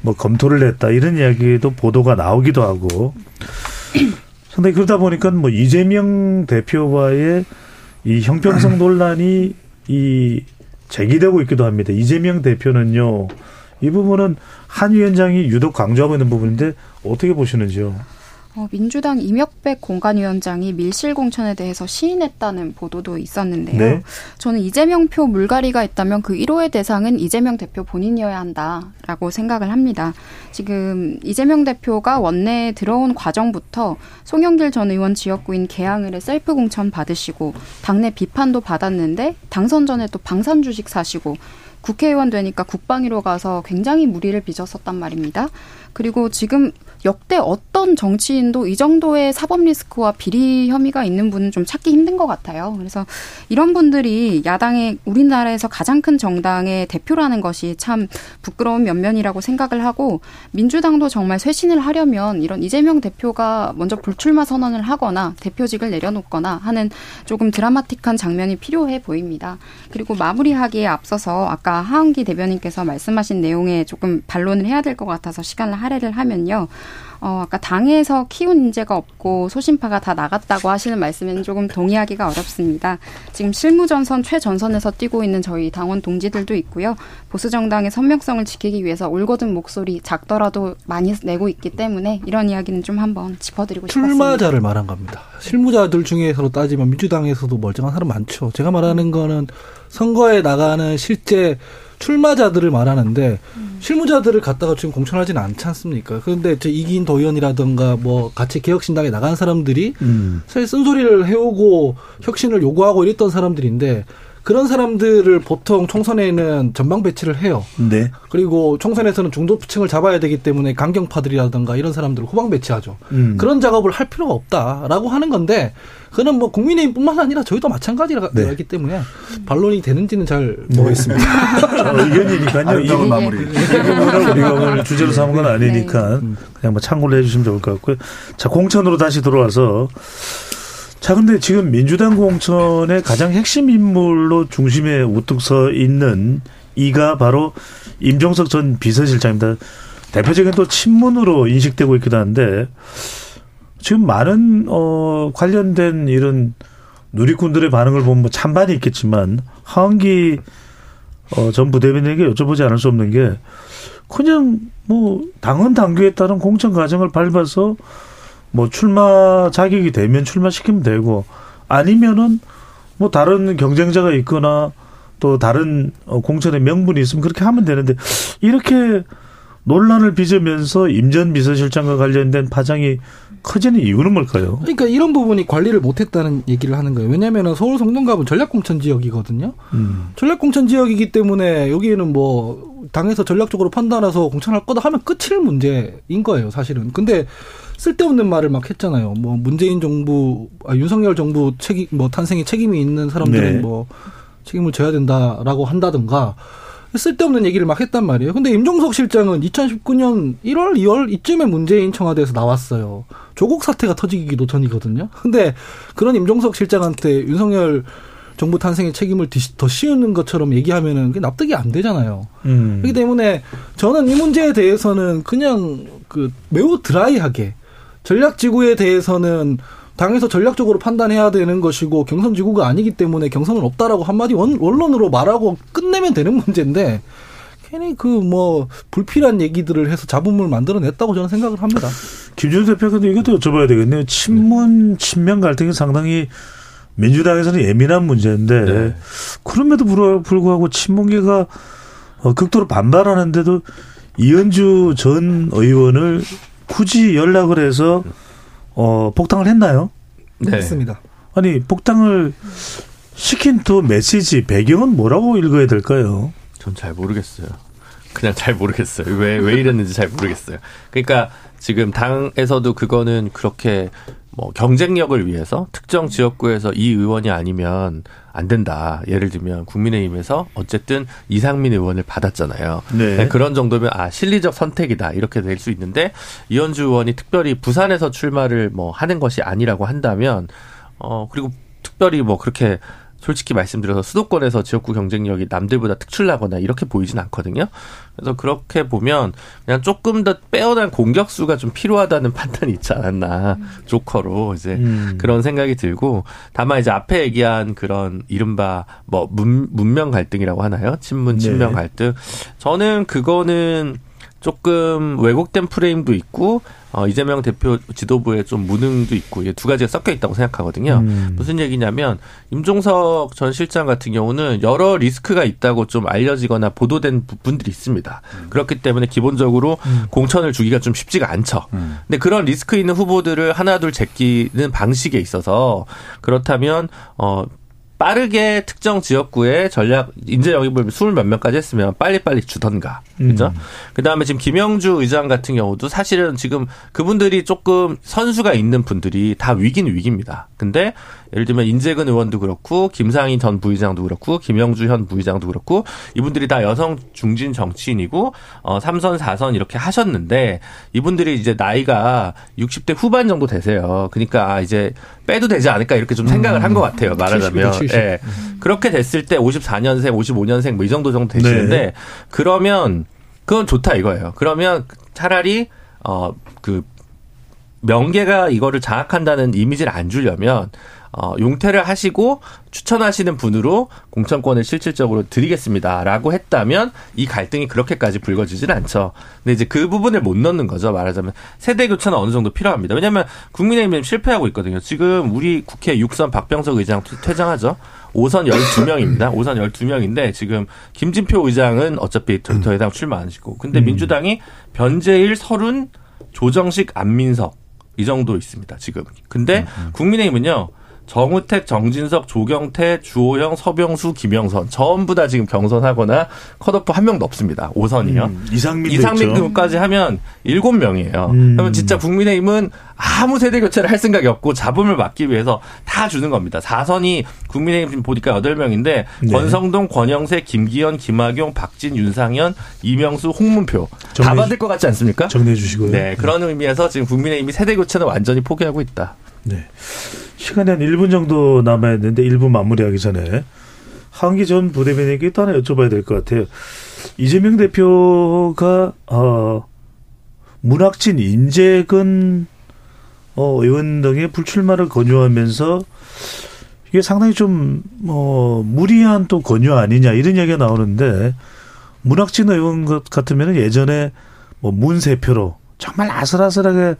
뭐 검토를 했다 이런 이야기도 보도가 나오기도 하고 상당히 그러다 보니까 뭐 이재명 대표와의 이 형평성 논란이 이 제기되고 있기도 합니다. 이재명 대표는요 이 부분은 한 위원장이 유독 강조하고 있는 부분인데 어떻게 보시는지요? 어, 민주당 이명백 공관위원장이 밀실 공천에 대해서 시인했다는 보도도 있었는데요. 네. 저는 이재명 표 물갈이가 있다면 그 1호의 대상은 이재명 대표 본인이어야 한다라고 생각을 합니다. 지금 이재명 대표가 원내에 들어온 과정부터 송영길 전 의원 지역구인 계양을에 셀프 공천 받으시고 당내 비판도 받았는데 당선 전에 또 방산 주식 사시고 국회의원 되니까 국방위로 가서 굉장히 무리를 빚었었단 말입니다. 그리고 지금 역대 어떤 정치인도 이 정도의 사법 리스크와 비리 혐의가 있는 분은 좀 찾기 힘든 것 같아요. 그래서 이런 분들이 야당의 우리나라에서 가장 큰 정당의 대표라는 것이 참 부끄러운 면면이라고 생각을 하고 민주당도 정말 쇄신을 하려면 이런 이재명 대표가 먼저 불출마 선언을 하거나 대표직을 내려놓거나 하는 조금 드라마틱한 장면이 필요해 보입니다. 그리고 마무리하기에 앞서서 아까 하은기 대변인께서 말씀하신 내용에 조금 반론을 해야 될 것 같아서 시간을 할애를 하면요. 어, 아까 당에서 키운 인재가 없고 소신파가 다 나갔다고 하시는 말씀에는 조금 동의하기가 어렵습니다. 지금 실무전선 최전선에서 뛰고 있는 저희 당원 동지들도 있고요. 보수정당의 선명성을 지키기 위해서 올곧은 목소리 작더라도 많이 내고 있기 때문에 이런 이야기는 좀 한번 짚어드리고 싶습니다. 출마자를 말한 겁니다. 실무자들 중에서로 따지면 민주당에서도 멀쩡한 사람 많죠. 제가 말하는 거는 선거에 나가는 실제 출마자들을 말하는데 음. 실무자들을 갖다가 지금 공천하지는 않지 않습니까? 그런데 저 이긴 도의원이라든가 뭐 같이 개혁신당에 나간 사람들이 음. 사실 쓴소리를 해오고 혁신을 요구하고 이랬던 사람들인데 그런 사람들을 보통 총선에는 전방 배치를 해요. 네. 그리고 총선에서는 중도층을 잡아야 되기 때문에 강경파들이라든가 이런 사람들을 후방 배치하죠. 음. 그런 작업을 할 필요가 없다라고 하는 건데 그는 뭐 국민의힘뿐만 아니라 저희도 마찬가지라기 네. 때문에 반론이 되는지는 잘 모르겠습니다. 의견이니까요. 이 부분을 우리가 오늘 주제로 삼은 건 아니니까 네. 그냥 뭐 참고를 해주시면 좋을 것 같고요. 자 공천으로 다시 들어와서 자, 근데 지금 민주당 공천의 가장 핵심 인물로 중심에 우뚝 서 있는 이가 바로 임종석 전 비서실장입니다. 대표적인 또 친문으로 인식되고 있기도 한데 지금 많은 어 관련된 이런 누리꾼들의 반응을 보면 뭐 찬반이 있겠지만 하은기 어, 전 부대변인에게 여쭤보지 않을 수 없는 게 그냥 뭐 당헌 당규에 따른 공천 과정을 밟아서 뭐 출마 자격이 되면 출마시키면 되고 아니면은 뭐 다른 경쟁자가 있거나 또 다른 어, 공천의 명분이 있으면 그렇게 하면 되는데 이렇게 논란을 빚으면서 임전 비서실장과 관련된 파장이 커지는 이유는 뭘까요? 그러니까 이런 부분이 관리를 못했다는 얘기를 하는 거예요. 왜냐하면 서울 성동갑은 전략공천 지역이거든요. 음. 전략공천 지역이기 때문에 여기에는 뭐 당에서 전략적으로 판단해서 공천할 거다 하면 끝일 문제인 거예요, 사실은. 근데 쓸데없는 말을 막 했잖아요. 뭐 문재인 정부, 아, 윤석열 정부 책임, 뭐 탄생에 책임이 있는 사람들은 네. 뭐 책임을 져야 된다라고 한다든가 쓸데없는 얘기를 막 했단 말이에요. 근데 임종석 실장은 2019년 1월, 2월 이쯤에 문재인 청와대에서 나왔어요. 조국 사태가 터지기도 전이거든요. 근데 그런 임종석 실장한테 윤석열 정부 탄생의 책임을 뒤- 더 씌우는 것처럼 얘기하면은 그게 납득이 안 되잖아요. 음. 그렇기 때문에 저는 이 문제에 대해서는 그냥 그 매우 드라이하게 전략 지구에 대해서는 당에서 전략적으로 판단해야 되는 것이고 경선 지구가 아니기 때문에 경선은 없다라고 한마디 원, 원론으로 말하고 끝내면 되는 문제인데 괜히 그 뭐 불필요한 얘기들을 해서 잡음을 만들어냈다고 저는 생각을 합니다. 김준호 대표도 이것도 여쭤봐야 되겠네요. 친문 친명 갈등이 상당히 민주당에서는 예민한 문제인데 네. 그럼에도 불구- 불구하고 친문계가 어, 극도로 반발하는데도 이현주 전 의원을 굳이 연락을 해서 어, 복당을 했나요? 네. 그렇습니다. 아니 복당을 시킨 또 메시지 배경은 뭐라고 읽어야 될까요? 전 잘 모르겠어요. 그냥 잘 모르겠어요. 왜, 왜 이랬는지 잘 모르겠어요. 그러니까 지금 당에서도 그거는 그렇게 뭐 경쟁력을 위해서 특정 지역구에서 이 의원이 아니면 안 된다. 예를 들면 국민의힘에서 어쨌든 이상민 의원을 받았잖아요. 네. 그런 정도면 아 실리적 선택이다 이렇게 될 수 있는데 이현주 의원이 특별히 부산에서 출마를 뭐 하는 것이 아니라고 한다면 어 그리고 특별히 뭐 그렇게 솔직히 말씀드려서 수도권에서 지역구 경쟁력이 남들보다 특출나거나 이렇게 보이진 않거든요. 그래서 그렇게 보면 그냥 조금 더 빼어난 공격수가 좀 필요하다는 판단이 있지 않았나 조커로 이제 음. 그런 생각이 들고 다만 이제 앞에 얘기한 그런 이른바 뭐 문, 문명 갈등이라고 하나요? 친문 친명 네. 갈등. 저는 그거는 조금 왜곡된 프레임도 있고 어, 이재명 대표 지도부의 좀 무능도 있고 이게 두 가지가 섞여 있다고 생각하거든요. 음. 무슨 얘기냐면 임종석 전 실장 같은 경우는 여러 리스크가 있다고 좀 알려지거나 보도된 부분들이 있습니다. 그렇기 때문에 기본적으로 공천을 주기가 좀 쉽지가 않죠. 근데 그런 리스크 있는 후보들을 하나둘 제끼는 방식에 있어서 그렇다면 어 빠르게 특정 지역구에 전략 인재 영입을 스물 몇 명까지 했으면 빨리빨리 주던가. 그죠? 음. 그 다음에 지금 김영주 의장 같은 경우도 사실은 지금 그분들이 조금 선수가 있는 분들이 다 위긴 위기입니다. 근데 예를 들면 인재근 의원도 그렇고 김상희 전 부의장도 그렇고 김영주 현 부의장도 그렇고 이분들이 다 여성 중진 정치인이고 어 3선 4선 이렇게 하셨는데 이분들이 이제 나이가 60대 후반 정도 되세요. 그러니까 아 이제 빼도 되지 않을까 이렇게 좀 생각을 한 것 같아요. 말하자면. 70이다, 70. 예. 그렇게 됐을 때 54년생, 55년생 뭐 이 정도 정도 되시는데 네. 그러면 그건 좋다 이거예요. 그러면 차라리 어그 명계가 이거를 장악한다는 이미지를 안 주려면 어, 용퇴를 하시고 추천하시는 분으로 공천권을 실질적으로 드리겠습니다라고 했다면 이 갈등이 그렇게까지 불거지진 않죠. 근데 이제 그 부분을 못 넣는 거죠. 말하자면 세대 교체는 어느 정도 필요합니다. 왜냐하면 국민의힘이 실패하고 있거든요. 지금 우리 국회 6선 박병석 의장 퇴- 퇴장하죠. 5선 12명입니다. 5선 12명인데 지금 김진표 의장은 어차피 더, 더 이상 출마 안 하시고. 근데 민주당이 변재일, 설훈, 조정식, 안민석 이 정도 있습니다. 지금. 근데 국민의힘은요. 정우택, 정진석, 조경태, 주호영, 서병수, 김영선 전부 다 지금 경선하거나 컷오프 한 명도 없습니다. 5선이요. 음, 이상민 있죠. 등까지 하면 일곱 명이에요. 음. 그러면 진짜 국민의힘은 아무 세대 교체를 할 생각이 없고 잡음을 막기 위해서 다 주는 겁니다. 4선이 국민의힘 지금 보니까 8명인데 네. 권성동, 권영세, 김기현, 김학용, 박진, 윤상현, 이명수, 홍문표 다 정리- 받을 것 같지 않습니까? 정리해 주시고요. 네, 그런 의미에서 지금 국민의힘이 세대 교체는 완전히 포기하고 있다. 네. 시간이 한 1분 정도 남아있는데 1분 마무리하기 전에 한기 전 부대변인에게 또 하나 여쭤봐야 될 것 같아요. 이재명 대표가 어 문학진 인재근 어 의원 등의 불출마를 권유하면서 이게 상당히 좀 뭐 무리한 또 권유 아니냐 이런 얘기가 나오는데 문학진 의원 것 같으면 예전에 뭐 문세표로 정말 아슬아슬하게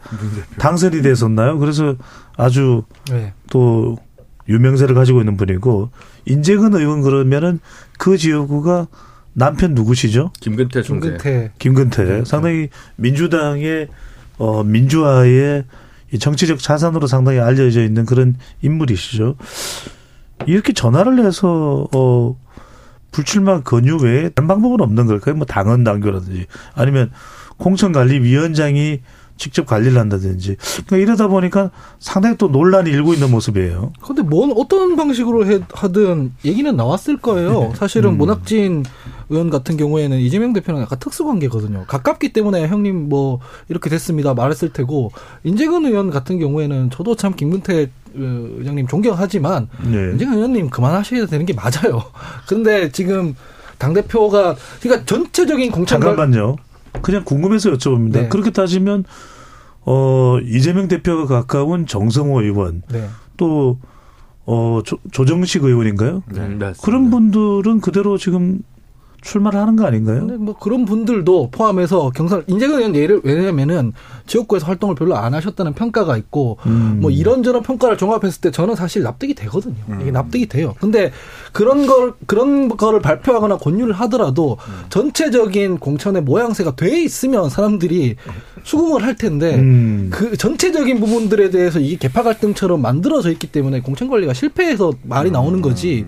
당선이 됐었나요? 그래서 아주 네. 또 유명세를 가지고 있는 분이고 인재근 의원 그러면은 그 지역구가 남편 누구시죠? 김근태 총재. 김근태 김근태. 상당히 민주당의 어 민주화에 이 정치적 자산으로 상당히 알려져 있는 그런 인물이시죠. 이렇게 전화를 해서 어 불출마 권유 외에 다른 방법은 없는 걸까요? 뭐 당헌 당규라든지 아니면 공천관리위원장이 직접 관리를 한다든지 그러니까 이러다 보니까 상당히 또 논란이 일고 있는 모습이에요. 근데 뭔 어떤 방식으로 해, 하든 얘기는 나왔을 거예요. 사실은 음. 모낙진 의원 같은 경우에는 이재명 대표랑 약간 특수 관계거든요. 가깝기 때문에 형님 뭐 이렇게 됐습니다 말했을 테고 인재근 의원 같은 경우에는 저도 참 김근태 어, 의장님 존경하지만 네. 인재근 의원님 그만하셔야 되는 게 맞아요. 근데 지금 당 대표가 그러니까 전체적인 공천 잠깐만요. 그냥 궁금해서 여쭤봅니다. 네. 그렇게 따지면 어 이재명 대표가 가까운 정성호 의원 네. 또 어, 조, 조정식 의원인가요? 네, 맞습니다. 그런 분들은 그대로 지금 출마를 하는 거 아닌가요? 근데 뭐 그런 분들도 포함해서 경선 인재근 의원 예를 왜냐면은 지역구에서 활동을 별로 안 하셨다는 평가가 있고 음. 뭐 이런저런 평가를 종합했을 때 저는 사실 납득이 되거든요. 이게 납득이 돼요. 근데 그런 걸 그런 거를 발표하거나 권유를 하더라도 전체적인 공천의 모양새가 돼 있으면 사람들이 수긍을 할 텐데 음. 그 전체적인 부분들에 대해서 이게 개파 갈등처럼 만들어져 있기 때문에 공천 관리가 실패해서 말이 나오는 거지.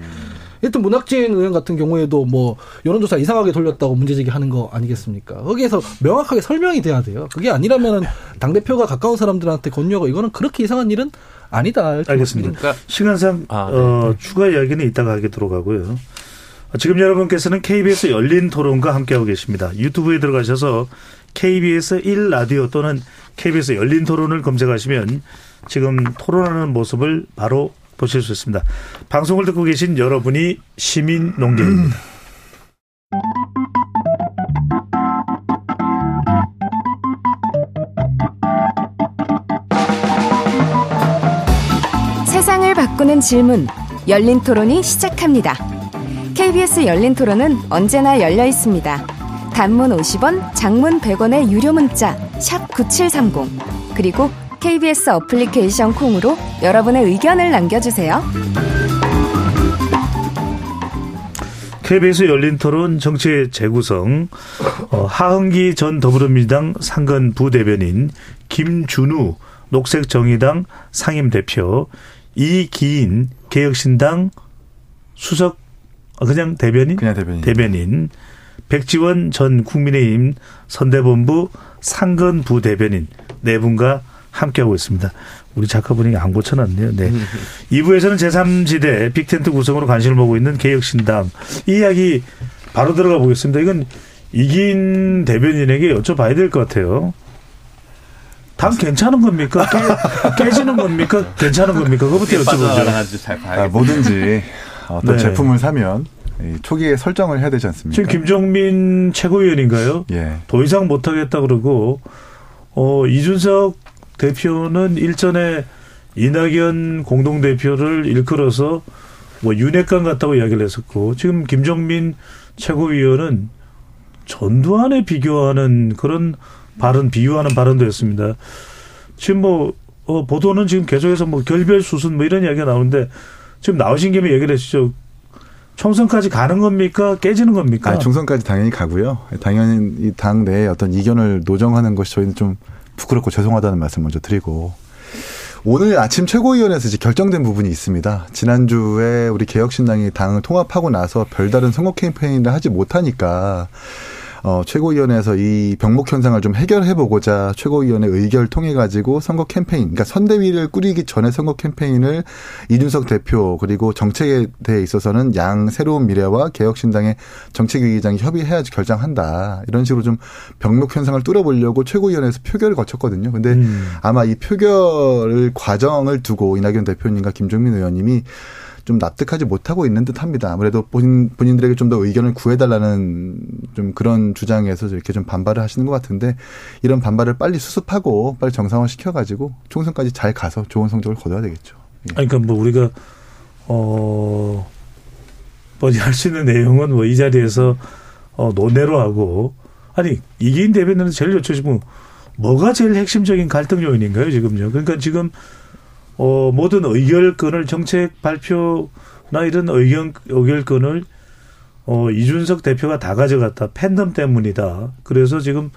일단 문학진 의원 같은 경우에도 뭐 여론조사 이상하게 돌렸다고 문제제기하는 거 아니겠습니까? 거기에서 명확하게 설명이 돼야 돼요. 그게 아니라면은 당 대표가 가까운 사람들한테 권유하고 이거는 그렇게 이상한 일은 아니다. 알겠습니다. 그러니까 시간상 아, 네. 어, 추가 이야기는 이따가 하도록 하고요. 어, 지금 여러분께서는 KBS 열린 토론과 함께하고 계십니다. 유튜브에 들어가셔서 KBS 1라디오 또는 KBS 열린 토론을 검색하시면 지금 토론하는 모습을 바로 보실 수 있습니다. 방송을 듣고 계신 여러분이 시민 농객입니다. 세상을 바꾸는 질문 열린 토론이 시작합니다. KBS 열린 토론은 언제나 열려 있습니다. 단문 50원, 장문 100원의 유료 문자 샵 9730 그리고 KBS 어플리케이션 콩으로 여러분의 의견을 남겨주세요. KBS 열린 토론 정치의 재구성 어, 하흥기 전 더불어민주당 상근 부대변인 김준우 녹색정의당 상임대표 이기인 개혁신당 수석 어, 그냥 대변인 그냥 대변인. 대변인 백지원 전 국민의힘 선대본부 상근 부대변인 네 분과 함께하고 있습니다. 우리 작가 분이 안 고쳐놨네요. 네. 2부에서는 제3지대 빅텐트 구성으로 관심을 보고 있는 개혁신당. 이 이야기 바로 들어가 보겠습니다. 이건 이긴 대변인에게 여쭤봐야 될 것 같아요. 당 괜찮은 겁니까? 깨, 깨지는 겁니까? 괜찮은 겁니까? 그거부터 여쭤보죠. 잘 봐야겠다. 아, 뭐든지 어떤 네. 제품을 사면 이 초기에 설정을 해야 되지 않습니까? 지금 김종민 최고위원인가요? 예. 더 이상 못하겠다 그러고 어 이준석 대표는 일전에 이낙연 공동대표를 일컬어서 뭐 윤핵관 같다고 이야기를 했었고 지금 김종민 최고위원은 전두환에 비교하는 그런 발언 비유하는 발언도 했습니다. 지금 뭐 어, 보도는 지금 계속해서 뭐 결별 수순 뭐 이런 이야기가 나오는데 지금 나오신 김에 얘기를 해주죠. 총선까지 가는 겁니까? 깨지는 겁니까? 아, 총선까지 당연히 가고요. 당연히 이당 내에 어떤 이견을 노정하는 것이 저희는 좀 부끄럽고 죄송하다는 말씀 먼저 드리고 오늘 아침 최고위원회에서 이제 결정된 부분이 있습니다. 지난주에 우리 개혁신당이 당을 통합하고 나서 별다른 선거 캠페인을 하지 못하니까 어, 최고위원회에서 이 병목 현상을 좀 해결해 보고자 최고위원회 의결을 통해 가지고 선거 캠페인, 그러니까 선대위를 꾸리기 전에 선거 캠페인을 이준석 대표 그리고 정책에 대해 있어서는 양 새로운 미래와 개혁신당의 정책위기장이 협의해야지 결정한다 이런 식으로 좀 병목 현상을 뚫어보려고 최고위원회에서 표결을 거쳤거든요. 근데 음. 아마 이 표결을 과정을 두고 이낙연 대표님과 김종민 의원님이 좀 납득하지 못하고 있는 듯 합니다. 아무래도 본인, 본인들에게 좀 더 의견을 구해달라는 좀 그런 주장에서 이렇게 좀 반발을 하시는 것 같은데 이런 반발을 빨리 수습하고 빨리 정상화 시켜가지고 총선까지 잘 가서 좋은 성적을 거둬야 되겠죠. 예. 아니, 그러니까 뭐 우리가 어 뻔히 할수 있는 내용은 뭐 이 자리에서 어 논외로 하고 아니 이기인 대변인은 제일 여쭤보면 뭐가 제일 핵심적인 갈등 요인인가요 지금요? 그러니까 지금 어 모든 의결권을 정책 발표나 이런 의견 의결권을 어 이준석 대표가 다 가져갔다 팬덤 때문이다. 그래서 지금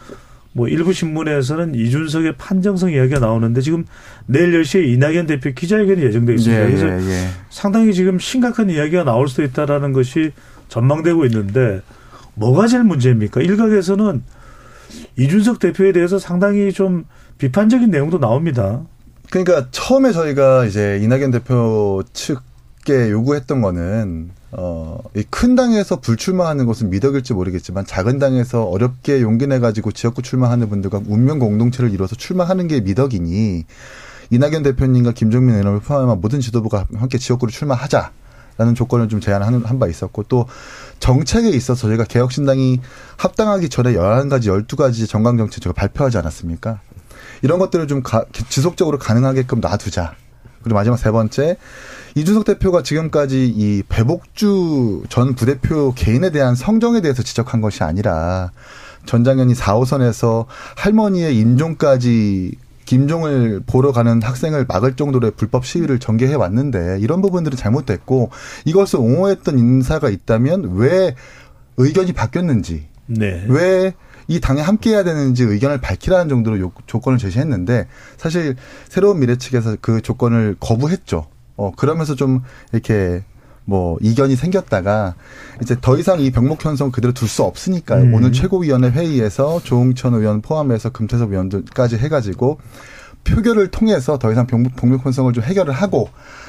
뭐 일부 신문에서는 이준석의 판정성 이야기가 나오는데 지금 내일 10시에 이낙연 대표 기자회견이 예정돼 있습니다. 예, 그래서 예, 예. 상당히 지금 심각한 이야기가 나올 수도 있다라는 것이 전망되고 있는데 뭐가 제일 문제입니까? 일각에서는 이준석 대표에 대해서 상당히 좀 비판적인 내용도 나옵니다. 그러니까 처음에 저희가 이제 이낙연 대표 측에 요구했던 거는 어, 이 큰 당에서 불출마하는 것은 미덕일지 모르겠지만 작은 당에서 어렵게 용기 내 가지고 지역구 출마하는 분들과 운명 공동체를 이뤄서 출마하는 게 미덕이니 이낙연 대표님과 김종민 의원을 포함한 모든 지도부가 함께 지역구로 출마하자. 라는 조건을 좀 제안한 한바 있었고 또 정책에 있어서 저희가 개혁신당이 합당하기 전에 11가지, 12가지 정강 정책 제가 발표하지 않았습니까? 이런 것들을 좀 가, 지속적으로 가능하게끔 놔두자. 그리고 마지막 세 번째, 이준석 대표가 지금까지 이 배복주 전 부대표 개인에 대한 성정에 대해서 지적한 것이 아니라 전장현이 4호선에서 할머니의 임종까지 김종을 보러 가는 학생을 막을 정도로의 불법 시위를 전개해 왔는데 이런 부분들은 잘못됐고 이것을 옹호했던 인사가 있다면 왜 의견이 바뀌었는지 네. 왜 이 당에 함께해야 되는지 의견을 밝히라는 정도로 요, 조건을 제시했는데 사실 새로운 미래 측에서 그 조건을 거부했죠. 어 그러면서 좀 이렇게 뭐 이견이 생겼다가 이제 더 이상 이 병목 현상 그대로 둘 수 없으니까요. 음. 오늘 최고위원회 회의에서 조홍천 의원 포함해서 금태섭 의원들까지 해가지고 표결을 통해서 더 이상 병목, 병목 현상을 좀 해결을 하고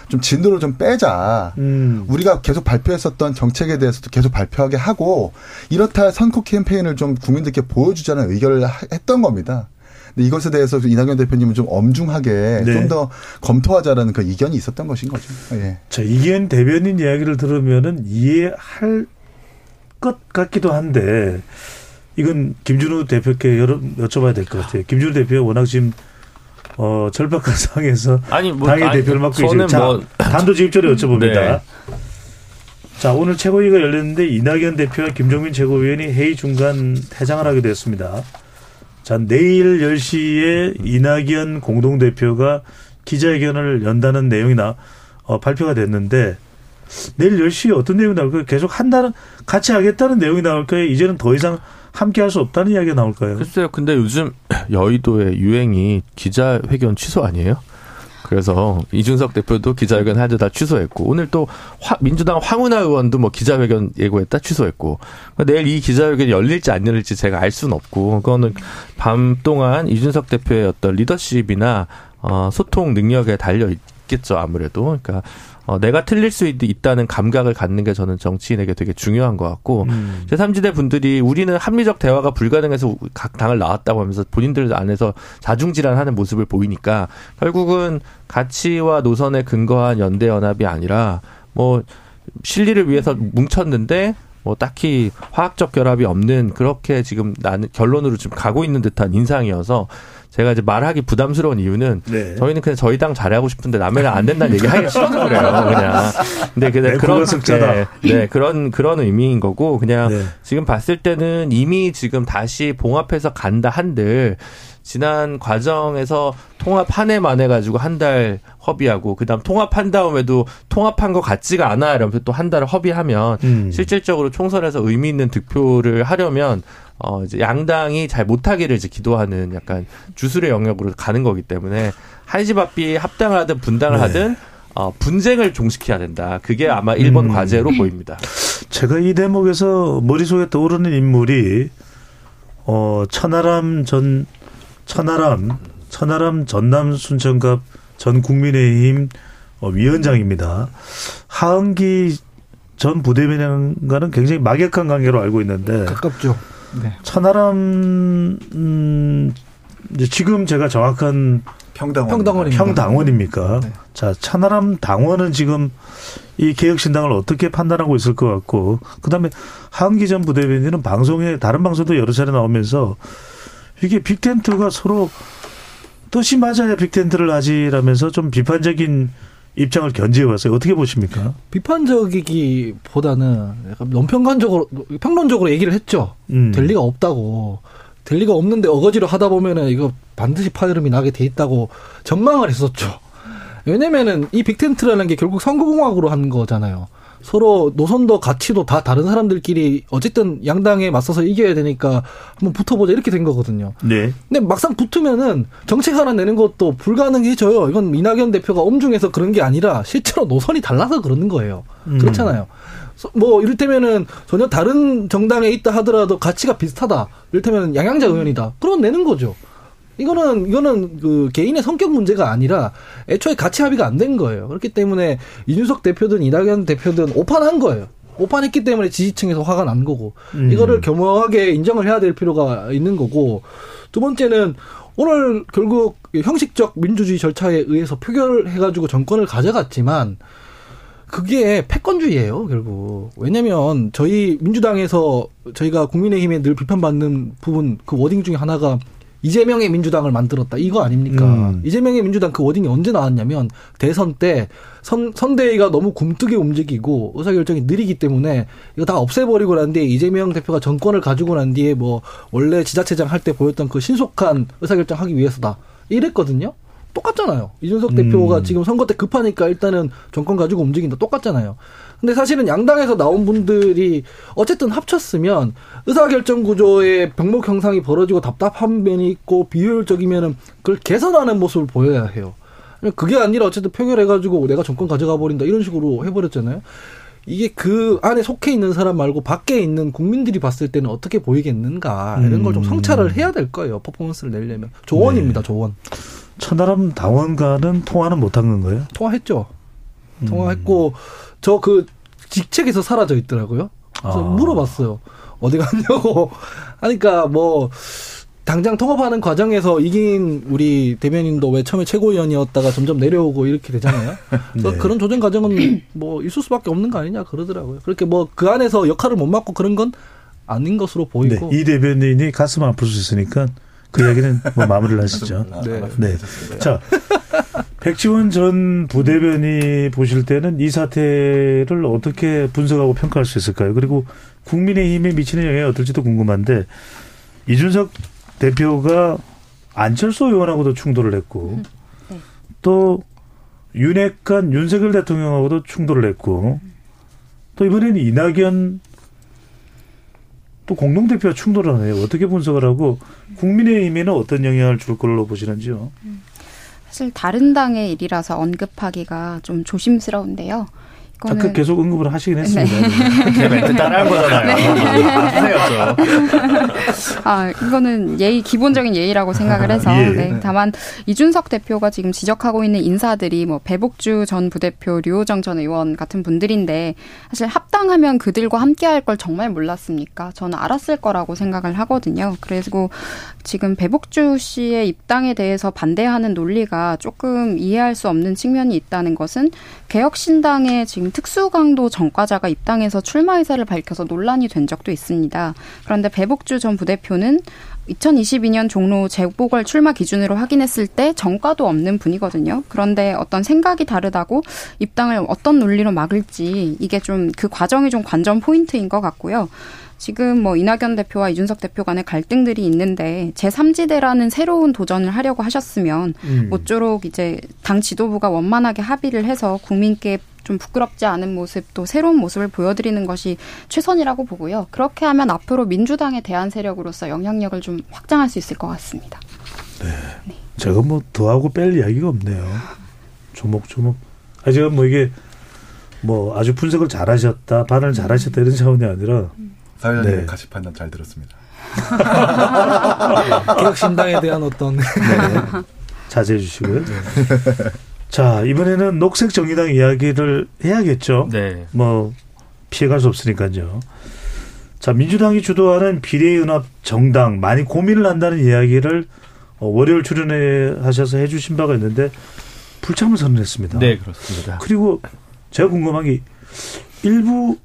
좀 진도를 좀 빼자. 음. 우리가 계속 발표했었던 정책에 대해서도 계속 발표하게 하고 이렇다 선코 캠페인을 좀 국민들께 보여주자는 의견을 하- 했던 겁니다. 근데 이것에 대해서 이낙연 대표님은 좀 엄중하게 네. 좀더 검토하자라는 그 이견이 있었던 것인 거죠. 예. 자, 이기현 대변인 이야기를 들으면은 이해할 것 같기도 한데 이건 김준우 대표께 여쭤봐야 될 것 같아요. 김준우 대표가 워낙 지금 어, 절박한 상황에서 아니 뭐 당의 아니, 대표를 맡고 계시죠. 자, 뭐 단도직입적으로 여쭤봅니다. 네. 자, 오늘 최고위가 열렸는데 이낙연 대표와 김종민 최고위원이 회의 중간 퇴장을 하게 됐습니다. 자, 내일 10시에 이낙연 공동대표가 기자회견을 연다는 내용이 나, 어, 발표가 됐는데 내일 10시에 어떤 내용이 나올까요? 계속 한다는, 같이 하겠다는 내용이 나올까요? 이제는 더 이상 함께 할 수 없다는 이야기가 나올까요? 글쎄요. 근데 요즘 여의도의 유행이 기자회견 취소 아니에요? 그래서 이준석 대표도 기자회견 하자 다 취소했고 오늘 또 화- 민주당 황운하 의원도 뭐 기자회견 예고했다 취소했고 그러니까 내일 이 기자회견이 열릴지 안 열릴지 제가 알 수는 없고 그거는 밤 동안 이준석 대표의 어떤 리더십이나 어, 소통 능력에 달려 있겠죠 아무래도 그러니까 어, 내가 틀릴 수 있, 있다는 감각을 갖는 게 저는 정치인에게 되게 중요한 것 같고 음. 제3지대 분들이 우리는 합리적 대화가 불가능해서 각 당을 나왔다고 하면서 본인들 안에서 자중질환하는 모습을 보이니까 결국은 가치와 노선에 근거한 연대 연합이 아니라 뭐 실리를 위해서 뭉쳤는데 뭐 딱히 화학적 결합이 없는 그렇게 지금 나는 결론으로 지금 가고 있는 듯한 인상이어서 제가 이제 말하기 부담스러운 이유는 네. 저희는 그냥 저희 당 잘하고 싶은데 남의 당 안 된다는 얘기 하기 싫어서 그래요, 그냥. 근데 그냥 네, 그런. 네, 네, 그런 그런 의미인 거고 그냥 네. 지금 봤을 때는 이미 지금 다시 봉합해서 간다 한들 지난 과정에서 통합 한 해만 해가지고 한 달 허비하고 그다음 통합한 다음에도 통합한 것 같지가 않아 이러면서 또 한 달을 허비하면 음. 실질적으로 총선에서 의미 있는 득표를 하려면 어 이제 양당이 잘 못하기를 이제 기도하는 약간 주술의 영역으로 가는 거기 때문에 한시바삐 합당하든 분당을 네. 하든 어 분쟁을 종식해야 된다. 그게 아마 1번 음. 과제로 보입니다. 제가 이 대목에서 머릿속에 떠오르는 인물이 어 천하람 전 천하람 천하람 전남 순천갑 전 국민의힘 어, 위원장입니다. 하은기 전 부대변인과는 굉장히 막역한 관계로 알고 있는데 가깝죠. 네. 천하람 음 이제 지금 제가 정확한 평당원. 평당원입니다. 평당원입니까? 네. 자, 천하람 당원은 지금 이 개혁신당을 어떻게 판단하고 있을 것 같고, 그 다음에 하헌기 전 부대변인은 방송에, 다른 방송도 여러 차례 나오면서 이게 big tent가 서로 뜻이 맞아야 big tent를 하지라면서 좀 비판적인 입장을 견지해 왔어요. 어떻게 보십니까? 비판적이기보다는 약간 논평관적으로 평론적으로 얘기를 했죠. 음. 될 리가 없다고. 될 리가 없는데 어거지로 하다 보면은 이거 반드시 파열음이 나게 돼 있다고 전망을 했었죠. 왜냐면은 이 big tent라는 게 결국 선거공학으로 한 거잖아요. 서로 노선도 가치도 다 다른 사람들끼리 어쨌든 양당에 맞서서 이겨야 되니까 한번 붙어보자 이렇게 된 거거든요. 네. 근데 막상 붙으면은 정책 하나 내는 것도 불가능해져요. 이건 이낙연 대표가 엄중해서 그런 게 아니라 실제로 노선이 달라서 그러는 거예요. 음. 그렇잖아요. 서- 뭐 이를테면은 전혀 다른 정당에 있다 하더라도 가치가 비슷하다. 이를테면 양양자 의원이다. 그럼 내는 거죠. 이거는 이거는 그 개인의 성격 문제가 아니라 애초에 가치 합의가 안 된 거예요. 그렇기 때문에 이준석 대표든 이낙연 대표든 오판한 거예요. 오판했기 때문에 지지층에서 화가 난 거고 음. 이거를 겸허하게 인정을 해야 될 필요가 있는 거고 두 번째는 오늘 결국 형식적 민주주의 절차에 의해서 표결해가지고 정권을 가져갔지만 그게 패권주의예요 결국 왜냐면 저희 민주당에서 저희가 국민의힘에 늘 비판받는 부분 그 워딩 중에 하나가 이재명의 민주당을 만들었다 이거 아닙니까 음. 이재명의 민주당 그 워딩이 언제 나왔냐면 대선 때 선, 선대위가 너무 굼뜨게 움직이고 의사결정이 느리기 때문에 이거 다 없애버리고 난 뒤에 이재명 대표가 정권을 가지고 난 뒤에 뭐 원래 지자체장 할 때 보였던 그 신속한 의사결정 하기 위해서다 이랬거든요 똑같잖아요. 이준석 대표가 음. 지금 선거 때 급하니까 일단은 정권 가지고 움직인다. 똑같잖아요. 근데 사실은 양당에서 나온 분들이 어쨌든 합쳤으면 의사결정 구조의 병목 형상이 벌어지고 답답한 면이 있고 비효율적이면은 그걸 개선하는 모습을 보여야 해요. 그게 아니라 어쨌든 표결해가지고 내가 정권 가져가 버린다 이런 식으로 해버렸잖아요. 이게 그 안에 속해 있는 사람 말고 밖에 있는 국민들이 봤을 때는 어떻게 보이겠는가 이런 걸좀 음. 성찰을 해야 될 거예요. 퍼포먼스를 내려면 조언입니다. 조언. 천하람 당원과는 통화는 못한 건가요? 통화했죠. 음. 통화했고 저 그 직책에서 사라져 있더라고요. 그래서 아. 물어봤어요. 어디 갔냐고 하니까 뭐 당장 통합하는 과정에서 이긴 우리 대변인도 왜 처음에 최고위원이었다가 점점 내려오고 이렇게 되잖아요. 그래서 네. 그런 조정 과정은 뭐 있을 수밖에 없는 거 아니냐 그러더라고요. 그렇게 뭐 그 안에서 역할을 못 맡고 그런 건 아닌 것으로 네. 보이고. 이 대변인이 가슴 아플 수 있으니까 그 이야기는 뭐 마무리를 하시죠. 네. 네. 자, 백지원 전 부대변이 보실 때는 이 사태를 어떻게 분석하고 평가할 수 있을까요? 그리고 국민의힘에 미치는 영향이 어떨지도 궁금한데 이준석 대표가 안철수 의원하고도 충돌을 했고 네. 또 윤핵관 윤석열 대통령하고도 충돌을 했고 또 이번에는 이낙연 또 공동대표와 충돌을 하네요. 어떻게 분석을 하고 국민의힘에는 어떤 영향을 줄 걸로 보시는지요? 사실 다른 당의 일이라서 언급하기가 좀 조심스러운데요. 이거는 아까 계속 언급을 하시긴 했습니다. 제 멘트 따라한 거잖아요. 아세요, 저. 아, 이거는 예의, 기본적인 예의라고 생각을 해서. 예. 네, 다만, 이준석 대표가 지금 지적하고 있는 인사들이 뭐, 배복주 전 부대표, 류호정 전 의원 같은 분들인데, 사실 합당하면 그들과 함께 할 걸 정말 몰랐습니까? 저는 알았을 거라고 생각을 하거든요. 그리고 지금 배복주 씨의 입당에 대해서 반대하는 논리가 조금 이해할 수 없는 측면이 있다는 것은, 개혁신당의 지금 특수강도 전과자가 입당해서 출마 의사를 밝혀서 논란이 된 적도 있습니다. 그런데 배복주 전 부대표는 2022년 종로 재보궐 출마 기준으로 확인했을 때 정가도 없는 분이거든요. 그런데 어떤 생각이 다르다고 입당을 어떤 논리로 막을지 이게 좀 그 과정이 좀 관전 포인트인 것 같고요. 지금 뭐 이낙연 대표와 이준석 대표 간의 갈등들이 있는데 제3지대라는 새로운 도전을 하려고 하셨으면 음. 모쪼록 이제 당 지도부가 원만하게 합의를 해서 국민께 좀 부끄럽지 않은 모습 또 새로운 모습을 보여드리는 것이 최선이라고 보고요. 그렇게 하면 앞으로 민주당의 대안 세력으로서 영향력을 좀 확장할 수 있을 것 같습니다. 제가 뭐 더하고 뺄 이야기가 없네요. 조목조목. 아, 제가 뭐 이게 뭐 아주 분석을 잘하셨다, 발언을 잘하셨다 이런 차원이 아니라 사회자님의 네. 가치 판단 잘 들었습니다. 개혁신당에 대한 어떤 네. 자제해 주시고요. 자, 이번에는 녹색 정의당 이야기를 해야겠죠. 네. 뭐 피해갈 수 없으니까요. 자, 민주당이 주도하는 비례연합 정당 많이 고민을 한다는 이야기를 어, 월요일 출연해 하셔서 해주신 바가 있는데 불참을 선언했습니다. 네, 그렇습니다. 그리고 제가 궁금한 게 일부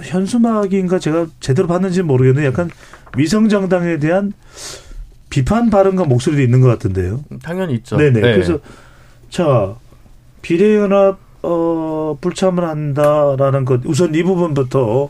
현수막인가 제가 제대로 봤는지 모르겠는데 약간 위성 정당에 대한 비판 발언과 목소리도 있는 것 같은데요. 당연히 있죠. 네네. 네. 그래서 자 비례연합 어 불참을 한다라는 것 우선 이 부분부터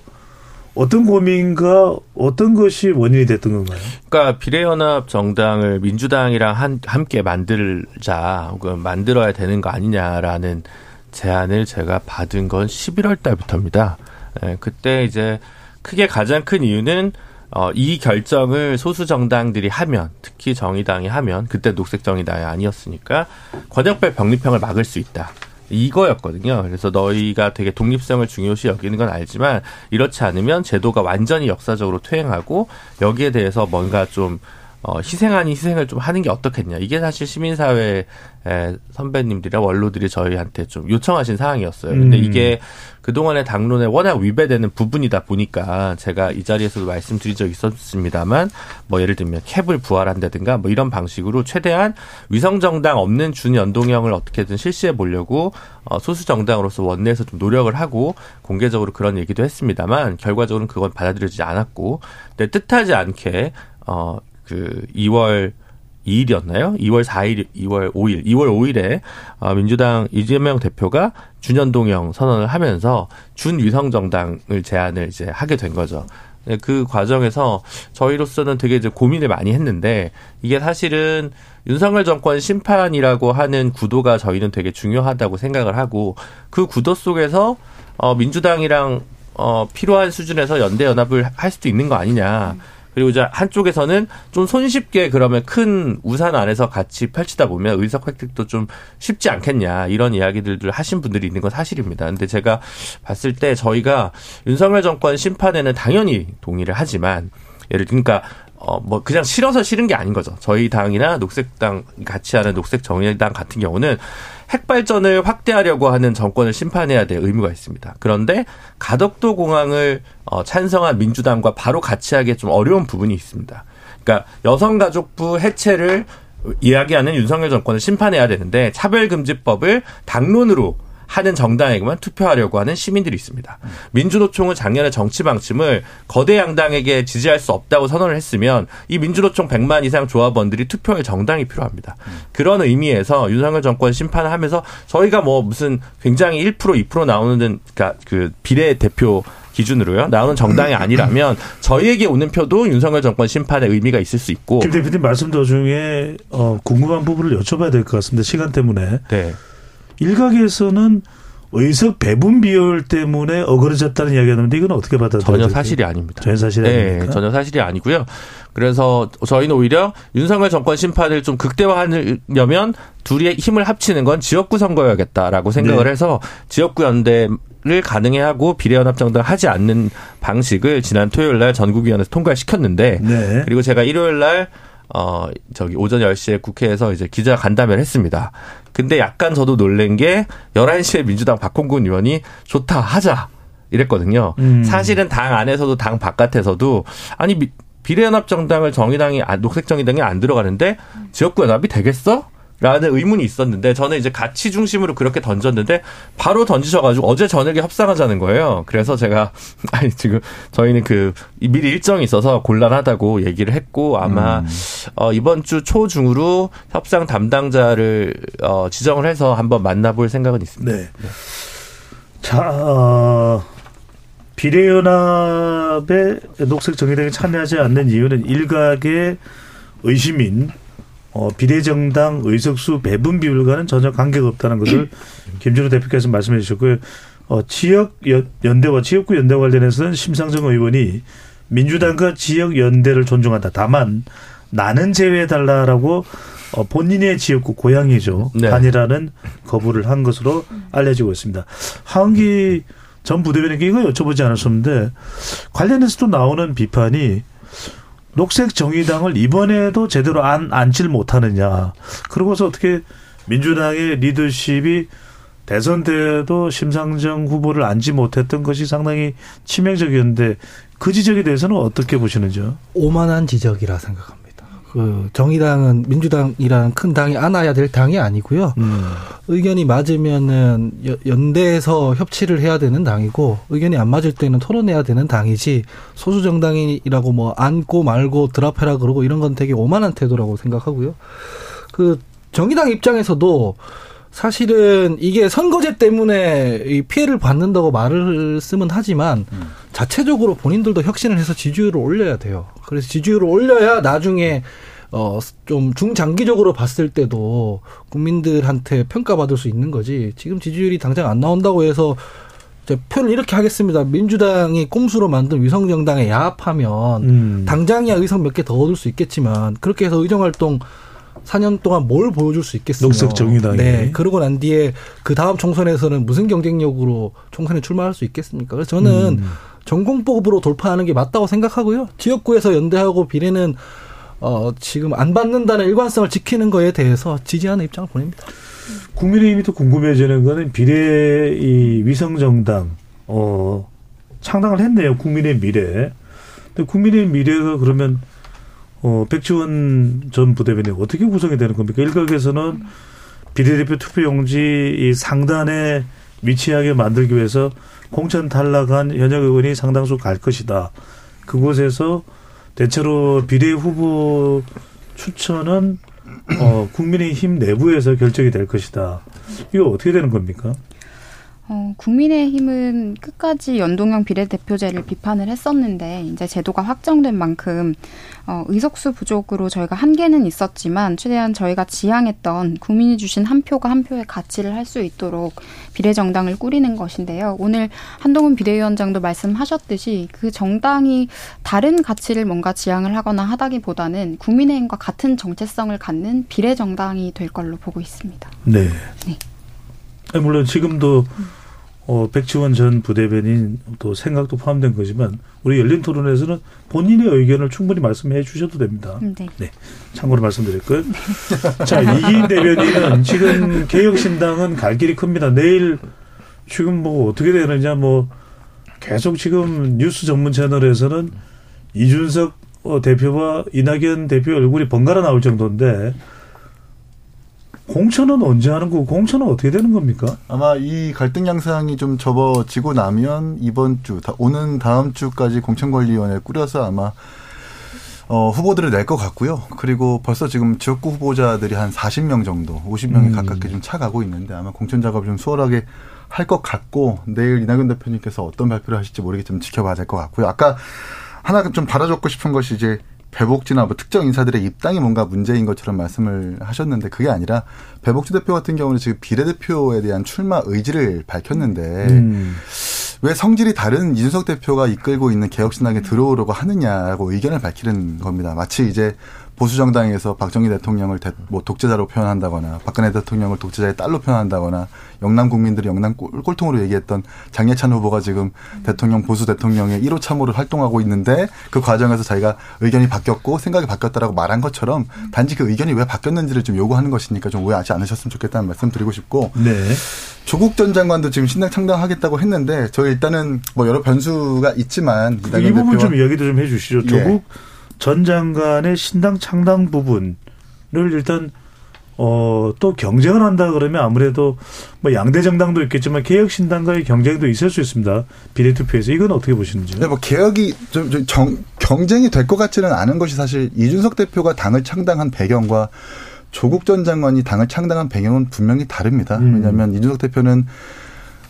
어떤 고민과 어떤 것이 원인이 됐던 건가요? 그러니까 비례연합 정당을 민주당이랑 한, 함께 만들자 혹은 만들어야 되는 거 아니냐라는 제안을 제가 받은 건 11월 달부터입니다. 예, 그때 이제 크게 가장 큰 이유는 어, 이 결정을 소수 정당들이 하면, 특히 정의당이 하면, 그때 녹색 정의당이 아니었으니까, 권역별 병립형을 막을 수 있다. 이거였거든요. 그래서 너희가 되게 독립성을 중요시 여기는 건 알지만, 이렇지 않으면 제도가 완전히 역사적으로 퇴행하고, 여기에 대해서 뭔가 좀, 어, 희생 아닌 희생을 좀 하는 게 어떻겠냐. 이게 사실 시민사회 선배님들이나 원로들이 저희한테 좀 요청하신 사항이었어요. 근데 음. 이게 그동안의 당론에 워낙 위배되는 부분이다 보니까 제가 이 자리에서도 말씀드린 적이 있었습니다만 뭐 예를 들면 캡을 부활한다든가 뭐 이런 방식으로 최대한 위성정당 없는 준연동형을 어떻게든 실시해 보려고 어, 소수정당으로서 원내에서 좀 노력을 하고 공개적으로 그런 얘기도 했습니다만 결과적으로는 그건 받아들여지지 않았고 근데 뜻하지 않게 어, 그 2월 2일이었나요? 2월 4일, 2월 5일, 2월 5일에 어, 민주당 이재명 대표가 준연동형 선언을 하면서 준위성정당을 제안을 이제 하게 된 거죠. 네, 그 과정에서 저희로서는 되게 이제 고민을 많이 했는데 이게 사실은 윤석열 정권 심판이라고 하는 구도가 저희는 되게 중요하다고 생각을 하고 그 구도 속에서 어 민주당이랑 어 필요한 수준에서 연대 연합을 할 수도 있는 거 아니냐. 그리고 이제 한쪽에서는 좀 손쉽게 그러면 큰 우산 안에서 같이 펼치다 보면 의석 획득도 좀 쉽지 않겠냐 이런 이야기들을 하신 분들이 있는 건 사실입니다. 근데 제가 봤을 때 저희가 윤석열 정권 심판에는 당연히 동의를 하지만 예를 그러니까 어, 뭐, 그냥 싫어서 싫은 게 아닌 거죠. 저희 당이나 녹색당 같이 하는 녹색 정의당 같은 경우는 핵발전을 확대하려고 하는 정권을 심판해야 될 의무가 있습니다. 그런데 가덕도 공항을 어, 찬성한 민주당과 바로 같이 하기 좀 어려운 부분이 있습니다. 그러니까 여성가족부 해체를 이야기하는 윤석열 정권을 심판해야 되는데 차별금지법을 당론으로 하는 정당에게만 투표하려고 하는 시민들이 있습니다. 민주노총은 작년에 정치 방침을 거대 양당에게 지지할 수 없다고 선언을 했으면 이 민주노총 100만 이상 조합원들이 투표할 정당이 필요합니다. 그런 의미에서 윤석열 정권 심판을 하면서 저희가 뭐 무슨 굉장히 1% 2% 나오는 그러니까 그 비례 대표 기준으로요 나오는 정당이 아니라면 저희에게 오는 표도 윤석열 정권 심판의 의미가 있을 수 있고 김 대표님 말씀 도중에 어, 궁금한 부분을 여쭤봐야 될 것 같습니다. 시간 때문에. 네. 일각에서는 의석 배분 비율 때문에 어그러졌다는 이야기가 나는데 이건 어떻게 받아들여요? 전혀 사실이 아닙니다. 전혀 사실이 네, 아닙니까? 전혀 사실이 아니고요. 그래서 저희는 오히려 윤석열 정권 심판을 좀 극대화하려면 둘이 힘을 합치는 건 지역구 선거여야겠다라고 생각을 네. 해서 지역구 연대 를 가능해 하고 비례연합 정당 하지 않는 방식을 지난 토요일 날 전국위원회에서 통과를 시켰는데 네. 그리고 제가 일요일 날 어, 저기 오전 10시에 국회에서 이제 기자 간담회를 했습니다. 근데 약간 저도 놀란 게 11시에 민주당 박홍근 의원이 좋다, 하자. 이랬거든요. 음. 사실은 당 안에서도 당 바깥에서도 아니 미- 비례연합정당을 정의당이 아, 녹색정의당이 안 들어가는데 지역구 연합이 되겠어? 라는 의문이 있었는데 저는 이제 가치 중심으로 그렇게 던졌는데 바로 던지셔가지고 어제 저녁에 협상하자는 거예요. 그래서 제가 아니 지금 저희는 그 미리 일정이 있어서 곤란하다고 얘기를 했고 아마 어, 이번 주 초중으로 협상 담당자를 어, 지정을 해서 한번 만나볼 생각은 있습니다. 네. 자, 어, 비례연합에 녹색 정의당이 참여하지 않는 이유는 일각의 의심인 어, 비례정당 의석수 배분 비율과는 전혀 관계가 없다는 것을 김준호 대표께서 말씀해 주셨고요. 어, 지역 연- 연대와 지역구 연대 관련해서는 심상정 의원이 민주당과 지역 연대를 존중한다. 다만 나는 제외해달라라고 어, 본인의 지역구 고향이죠. 네. 단일화는 거부를 한 것으로 알려지고 있습니다. 하은기 전 부대변인께 이거 여쭤보지 않았었는데 관련해서도 나오는 비판이 녹색 정의당을 이번에도 제대로 안 앉질 못하느냐. 그러고서 어떻게 민주당의 리더십이 대선 때도 심상정 후보를 앉지 못했던 것이 상당히 치명적이었는데 그 지적에 대해서는 어떻게 보시는지요? 오만한 지적이라 생각합니다. 그 정의당은 민주당이라는 큰 당이 안아야 될 당이 아니고요. 음. 의견이 맞으면은 여- 연대해서 협치를 해야 되는 당이고 의견이 안 맞을 때는 토론해야 되는 당이지 소수 정당이라고 뭐 안고 말고 드랍해라 그러고 이런 건 되게 오만한 태도라고 생각하고요. 그 정의당 입장에서도 사실은 이게 선거제 때문에 이 피해를 받는다고 말을 쓰면 하지만 자체적으로 본인들도 혁신을 해서 지지율을 올려야 돼요. 그래서 지지율을 올려야 나중에 어, 좀 중장기적으로 봤을 때도 국민들한테 평가받을 수 있는 거지. 지금 지지율이 당장 안 나온다고 해서 이제 표를 이렇게 하겠습니다. 민주당이 꼼수로 만든 위성정당에 야합하면 음. 당장이야 의석 몇 개 더 얻을 수 있겠지만 그렇게 해서 의정활동 4년 동안 뭘 보여줄 수 있겠어요. 녹색 정의당이. 네. 그러고 난 뒤에 그 다음 총선에서는 무슨 경쟁력으로 총선에 출마할 수 있겠습니까? 그래서 저는 음. 전공법으로 돌파하는 게 맞다고 생각하고요. 지역구에서 연대하고 비례는 어, 지금 안 받는다는 일관성을 지키는 거에 대해서 지지하는 입장을 보냅니다. 국민의힘이 또 궁금해지는 거는 비례 이 위성정당 어 창당을 했네요. 국민의 미래. 근데 국민의 미래가 그러면 어 백지원 전 부대변인 어떻게 구성이 되는 겁니까? 일각에서는 비례대표 투표용지 이 상단에 위치하게 만들기 위해서 공천 탈락한 현역 의원이 상당수 갈 것이다. 그곳에서 대체로 비례 후보 추천은 어, 국민의힘 내부에서 결정이 될 것이다. 이거 어떻게 되는 겁니까? 어, 국민의힘은 끝까지 연동형 비례대표제를 비판을 했었는데 이제 제도가 확정된 만큼 어, 의석수 부족으로 저희가 한계는 있었지만 최대한 저희가 지향했던 국민이 주신 한 표가 한 표의 가치를 할 수 있도록 비례정당을 꾸리는 것인데요. 오늘 한동훈 비례위원장도 말씀하셨듯이 그 정당이 다른 가치를 뭔가 지향을 하거나 하다기보다는 국민의힘과 같은 정체성을 갖는 비례정당이 될 걸로 보고 있습니다. 네. 네. 물론 지금도 어, 백지원 전 부대변인 또 생각도 포함된 거지만 우리 열린 토론에서는 본인의 의견을 충분히 말씀해 주셔도 됩니다. 네. 참고로 말씀드렸고요. 자, 이기인 대변인은 지금 개혁신당은 갈 길이 큽니다. 내일 지금 뭐 어떻게 되느냐 뭐 계속 지금 뉴스 전문 채널에서는 이준석 어, 대표와 이낙연 대표 얼굴이 번갈아 나올 정도인데 공천은 언제 하는 거고 공천은 어떻게 되는 겁니까? 아마 이 갈등 양상이 좀 접어지고 나면 이번 주, 다, 오는 다음 주까지 공천관리위원회 꾸려서 아마 어, 후보들을 낼 것 같고요. 그리고 벌써 지금 지역구 후보자들이 한 40명 정도, 50명에 음. 가깝게 좀 차가고 있는데 아마 공천 작업을 좀 수월하게 할 것 같고 내일 이낙연 대표님께서 어떤 발표를 하실지 모르겠지만 지켜봐야 될 것 같고요. 아까 하나 좀 달아줬고 싶은 것이 이제 배복지나 뭐 특정 인사들의 입당이 뭔가 문제인 것처럼 말씀을 하셨는데 그게 아니라 배복지 대표 같은 경우는 지금 비례대표에 대한 출마 의지를 밝혔는데 음. 왜 성질이 다른 이준석 대표가 이끌고 있는 개혁신당에 들어오려고 하느냐고 의견을 밝히는 겁니다. 마치 이제 보수 정당에서 박정희 대통령을 대, 뭐 독재자로 표현한다거나 박근혜 대통령을 독재자의 딸로 표현한다거나 영남 국민들이 영남 꼴, 꼴통으로 얘기했던 장예찬 후보가 지금 대통령 보수 대통령의 1호 참모를 활동하고 있는데 그 과정에서 자기가 의견이 바뀌었고 생각이 바뀌었다라고 말한 것처럼 단지 그 의견이 왜 바뀌었는지를 좀 요구하는 것이니까 좀 오해하지 않으셨으면 좋겠다는 말씀 드리고 싶고 네. 조국 전 장관도 지금 신당 창당하겠다고 했는데 저희 일단은 뭐 여러 변수가 있지만 이 이낙연 부분 좀 이야기도 좀 해주시죠. 예. 조국 전 장관의 신당 창당 부분을 일단 어, 또 경쟁을 한다 그러면 아무래도 뭐 양대 정당도 있겠지만 개혁 신당과의 경쟁도 있을 수 있습니다. 비례 투표에서 이건 어떻게 보시는지요? 네, 뭐 개혁이 좀, 좀 정, 경쟁이 될 것 같지는 않은 것이 사실 이준석 대표가 당을 창당한 배경과 조국 전 장관이 당을 창당한 배경은 분명히 다릅니다. 음. 왜냐하면 이준석 대표는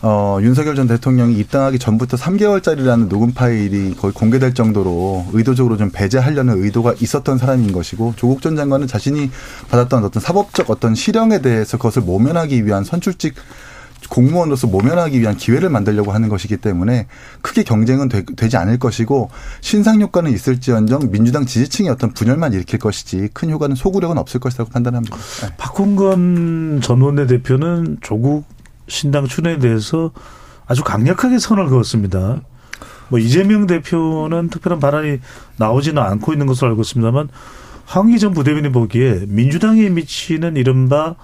어, 윤석열 전 대통령이 입당하기 전부터 3개월짜리라는 녹음 파일이 거의 공개될 정도로 의도적으로 좀 배제하려는 의도가 있었던 사람인 것이고 조국 전 장관은 자신이 받았던 어떤 사법적 어떤 실형에 대해서 그것을 모면하기 위한 선출직 공무원으로서 모면하기 위한 기회를 만들려고 하는 것이기 때문에 크게 경쟁은 되, 지 않을 것이고 신상 효과는 있을지언정 민주당 지지층의 어떤 분열만 일으킬 것이지 큰 효과는 소구력은 없을 것이라고 판단합니다. 네. 박홍근 전 원내대표는 조국 신당 출연에 대해서 아주 강력하게 선을 그었습니다. 뭐 이재명 대표는 특별한 발언이 나오지는 않고 있는 것으로 알고 있습니다만 황희 전 부대변인 보기에 민주당에 미치는 이른바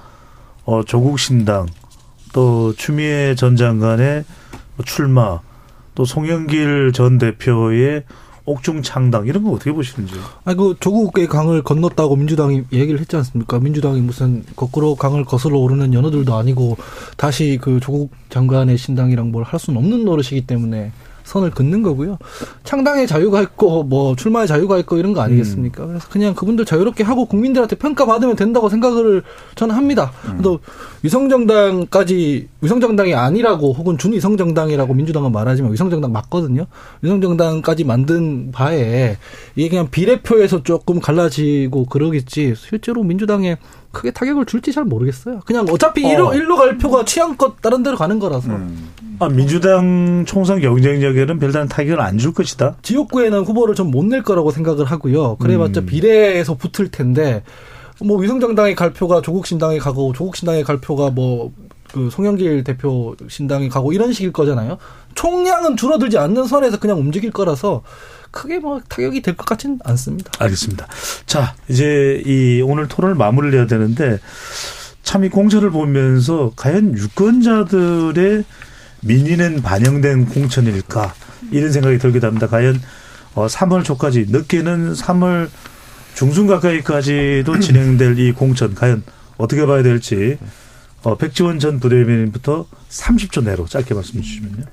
어, 조국 신당 또 추미애 전 장관의 출마 또 송영길 전 대표의 옥중 창당 이런 거 어떻게 보시는지요? 아니 그 조국의 강을 건넜다고 민주당이 얘기를 했지 않습니까? 민주당이 무슨 거꾸로 강을 거슬러 오르는 연어들도 아니고 다시 그 조국 장관의 신당이랑 뭘 할 수는 없는 노릇이기 때문에 선을 긋는 거고요. 창당의 자유가 있고 뭐 출마의 자유가 있고 이런 거 아니겠습니까? 음. 그래서 그냥 그분들 자유롭게 하고 국민들한테 평가받으면 된다고 생각을 저는 합니다. 음. 또 위성정당까지 위성정당이 아니라고 혹은 준위성정당이라고 민주당은 말하지만 위성정당 맞거든요. 위성정당까지 만든 바에 이게 그냥 비례표에서 조금 갈라지고 그러겠지 실제로 민주당에 크게 타격을 줄지 잘 모르겠어요. 그냥 어차피 어. 일로 일로 갈 표가 취향껏 다른 데로 가는 거라서 음. 아, 민주당 총선 경쟁력에는 별다른 타격을 안 줄 것이다. 지역구에는 후보를 좀 못 낼 거라고 생각을 하고요. 그래봤자 음. 비례에서 붙을 텐데 뭐 위성정당의 갈표가 조국 신당에 가고 조국 신당의 갈표가 뭐 그 송영길 대표 신당에 가고 이런 식일 거잖아요. 총량은 줄어들지 않는 선에서 그냥 움직일 거라서 크게 뭐 타격이 될 것 같지는 않습니다. 알겠습니다. 자, 이제 이 오늘 토론을 마무리를 해야 되는데 참 이 공천을 보면서 과연 유권자들의 민의는 반영된 공천일까 이런 생각이 들기도 합니다. 과연 어 3월 초까지 늦게는 3월 중순 가까이까지도 진행될 이 공천 과연 어떻게 봐야 될지 어 백지원 전 부대변인부터 30초 내로 짧게 말씀해 주시면요.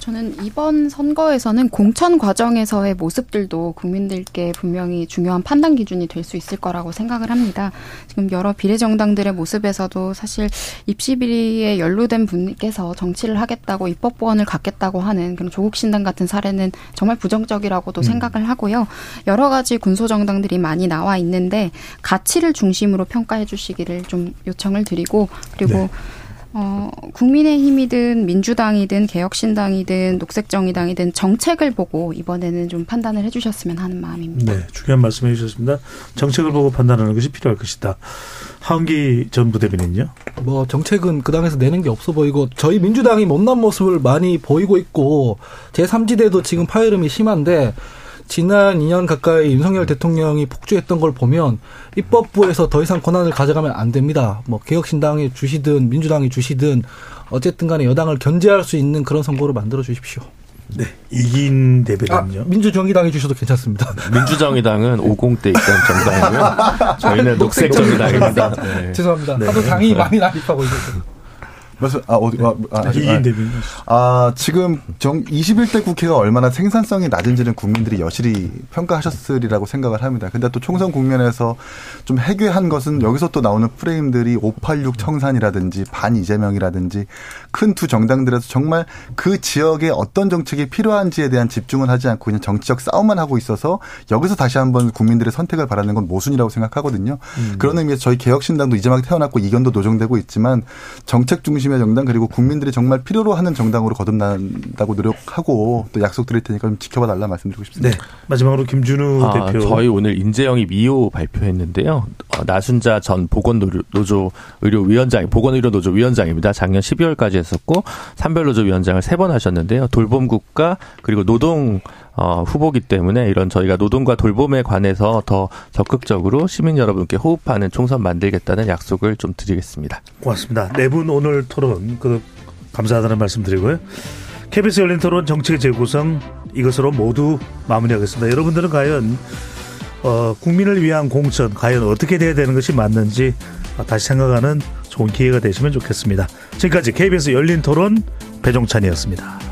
저는 이번 선거에서는 공천 과정에서의 모습들도 국민들께 분명히 중요한 판단 기준이 될 수 있을 거라고 생각을 합니다. 지금 여러 비례정당들의 모습에서도 사실 입시 비리에 연루된 분께서 정치를 하겠다고 입법보원을 갖겠다고 하는 그런 조국신당 같은 사례는 정말 부정적이라고도 생각을 하고요. 여러 가지 군소정당들이 많이 나와 있는데 가치를 중심으로 평가해 주시기를 좀 요청을 드리고 그리고 네. 어, 국민의힘이든 민주당이든 개혁신당이든 녹색정의당이든 정책을 보고 이번에는 좀 판단을 해주셨으면 하는 마음입니다. 네, 중요한 말씀해 주셨습니다. 정책을 보고 판단하는 것이 필요할 것이다. 하은기 전 부대변인요. 뭐 정책은 그 당에서 내는 게 없어 보이고 저희 민주당이 못난 모습을 많이 보이고 있고 제3지대도 지금 파열음이 심한데 지난 2년 가까이 윤석열 대통령이 폭주했던 걸 보면 입법부에서 더 이상 권한을 가져가면 안 됩니다. 뭐 개혁신당이 주시든 민주당이 주시든 어쨌든 간에 여당을 견제할 수 있는 그런 선거를 만들어 주십시오. 네, 이긴 아, 대변인요. 민주정의당이 주셔도 괜찮습니다. 민주정의당은 50대 있던 정당이고요. 저희는 녹색정의당입니다. 네. 죄송합니다. 네. 하도 당이 많이 난입하고 있어서. 말씀, 아, 어디, 아, 아, 아직- 이긴 아, 대변인. 아, 지금 정 21대 국회가 얼마나 생산성이 낮은지는 국민들이 여실히 평가하셨으리라고 생각을 합니다. 근데 또 총선 국면에서 좀 해괴한 것은 여기서 또 나오는 프레임들이 586 청산이라든지 반 이재명이라든지 큰 두 정당들에서 정말 그 지역에 어떤 정책이 필요한지에 대한 집중은 하지 않고 그냥 정치적 싸움만 하고 있어서 여기서 다시 한번 국민들의 선택을 바라는 건 모순이라고 생각하거든요. 그런 의미에서 저희 개혁신당도 이제 막 태어났고 이견도 노정되고 있지만 정책 중심 의 정당 그리고 국민들이 정말 필요로 하는 정당으로 거듭난다고 노력하고 또 약속 드릴 테니까 좀 지켜봐 달라 말씀드리고 싶습니다. 네, 마지막으로 김준우 아, 대표. 저희 오늘 인재영입 2호 발표했는데요. 어, 나순자 전 보건노조 의료위원장, 보건의료노조 위원장입니다. 작년 12월까지 했었고 산별노조 위원장을 세 번 하셨는데요. 돌봄국가 그리고 노동 어, 후보기 때문에 이런 저희가 노동과 돌봄에 관해서 더 적극적으로 시민 여러분께 호흡하는 총선 만들겠다는 약속을 좀 드리겠습니다. 고맙습니다. 네 분 오늘 토론 그 감사하다는 말씀 드리고요. KBS 열린 토론 정책의 재구성 이것으로 모두 마무리하겠습니다. 여러분들은 과연 어, 국민을 위한 공천 과연 어떻게 돼야 되는 것이 맞는지 다시 생각하는 좋은 기회가 되시면 좋겠습니다. 지금까지 KBS 열린 토론 배종찬이었습니다.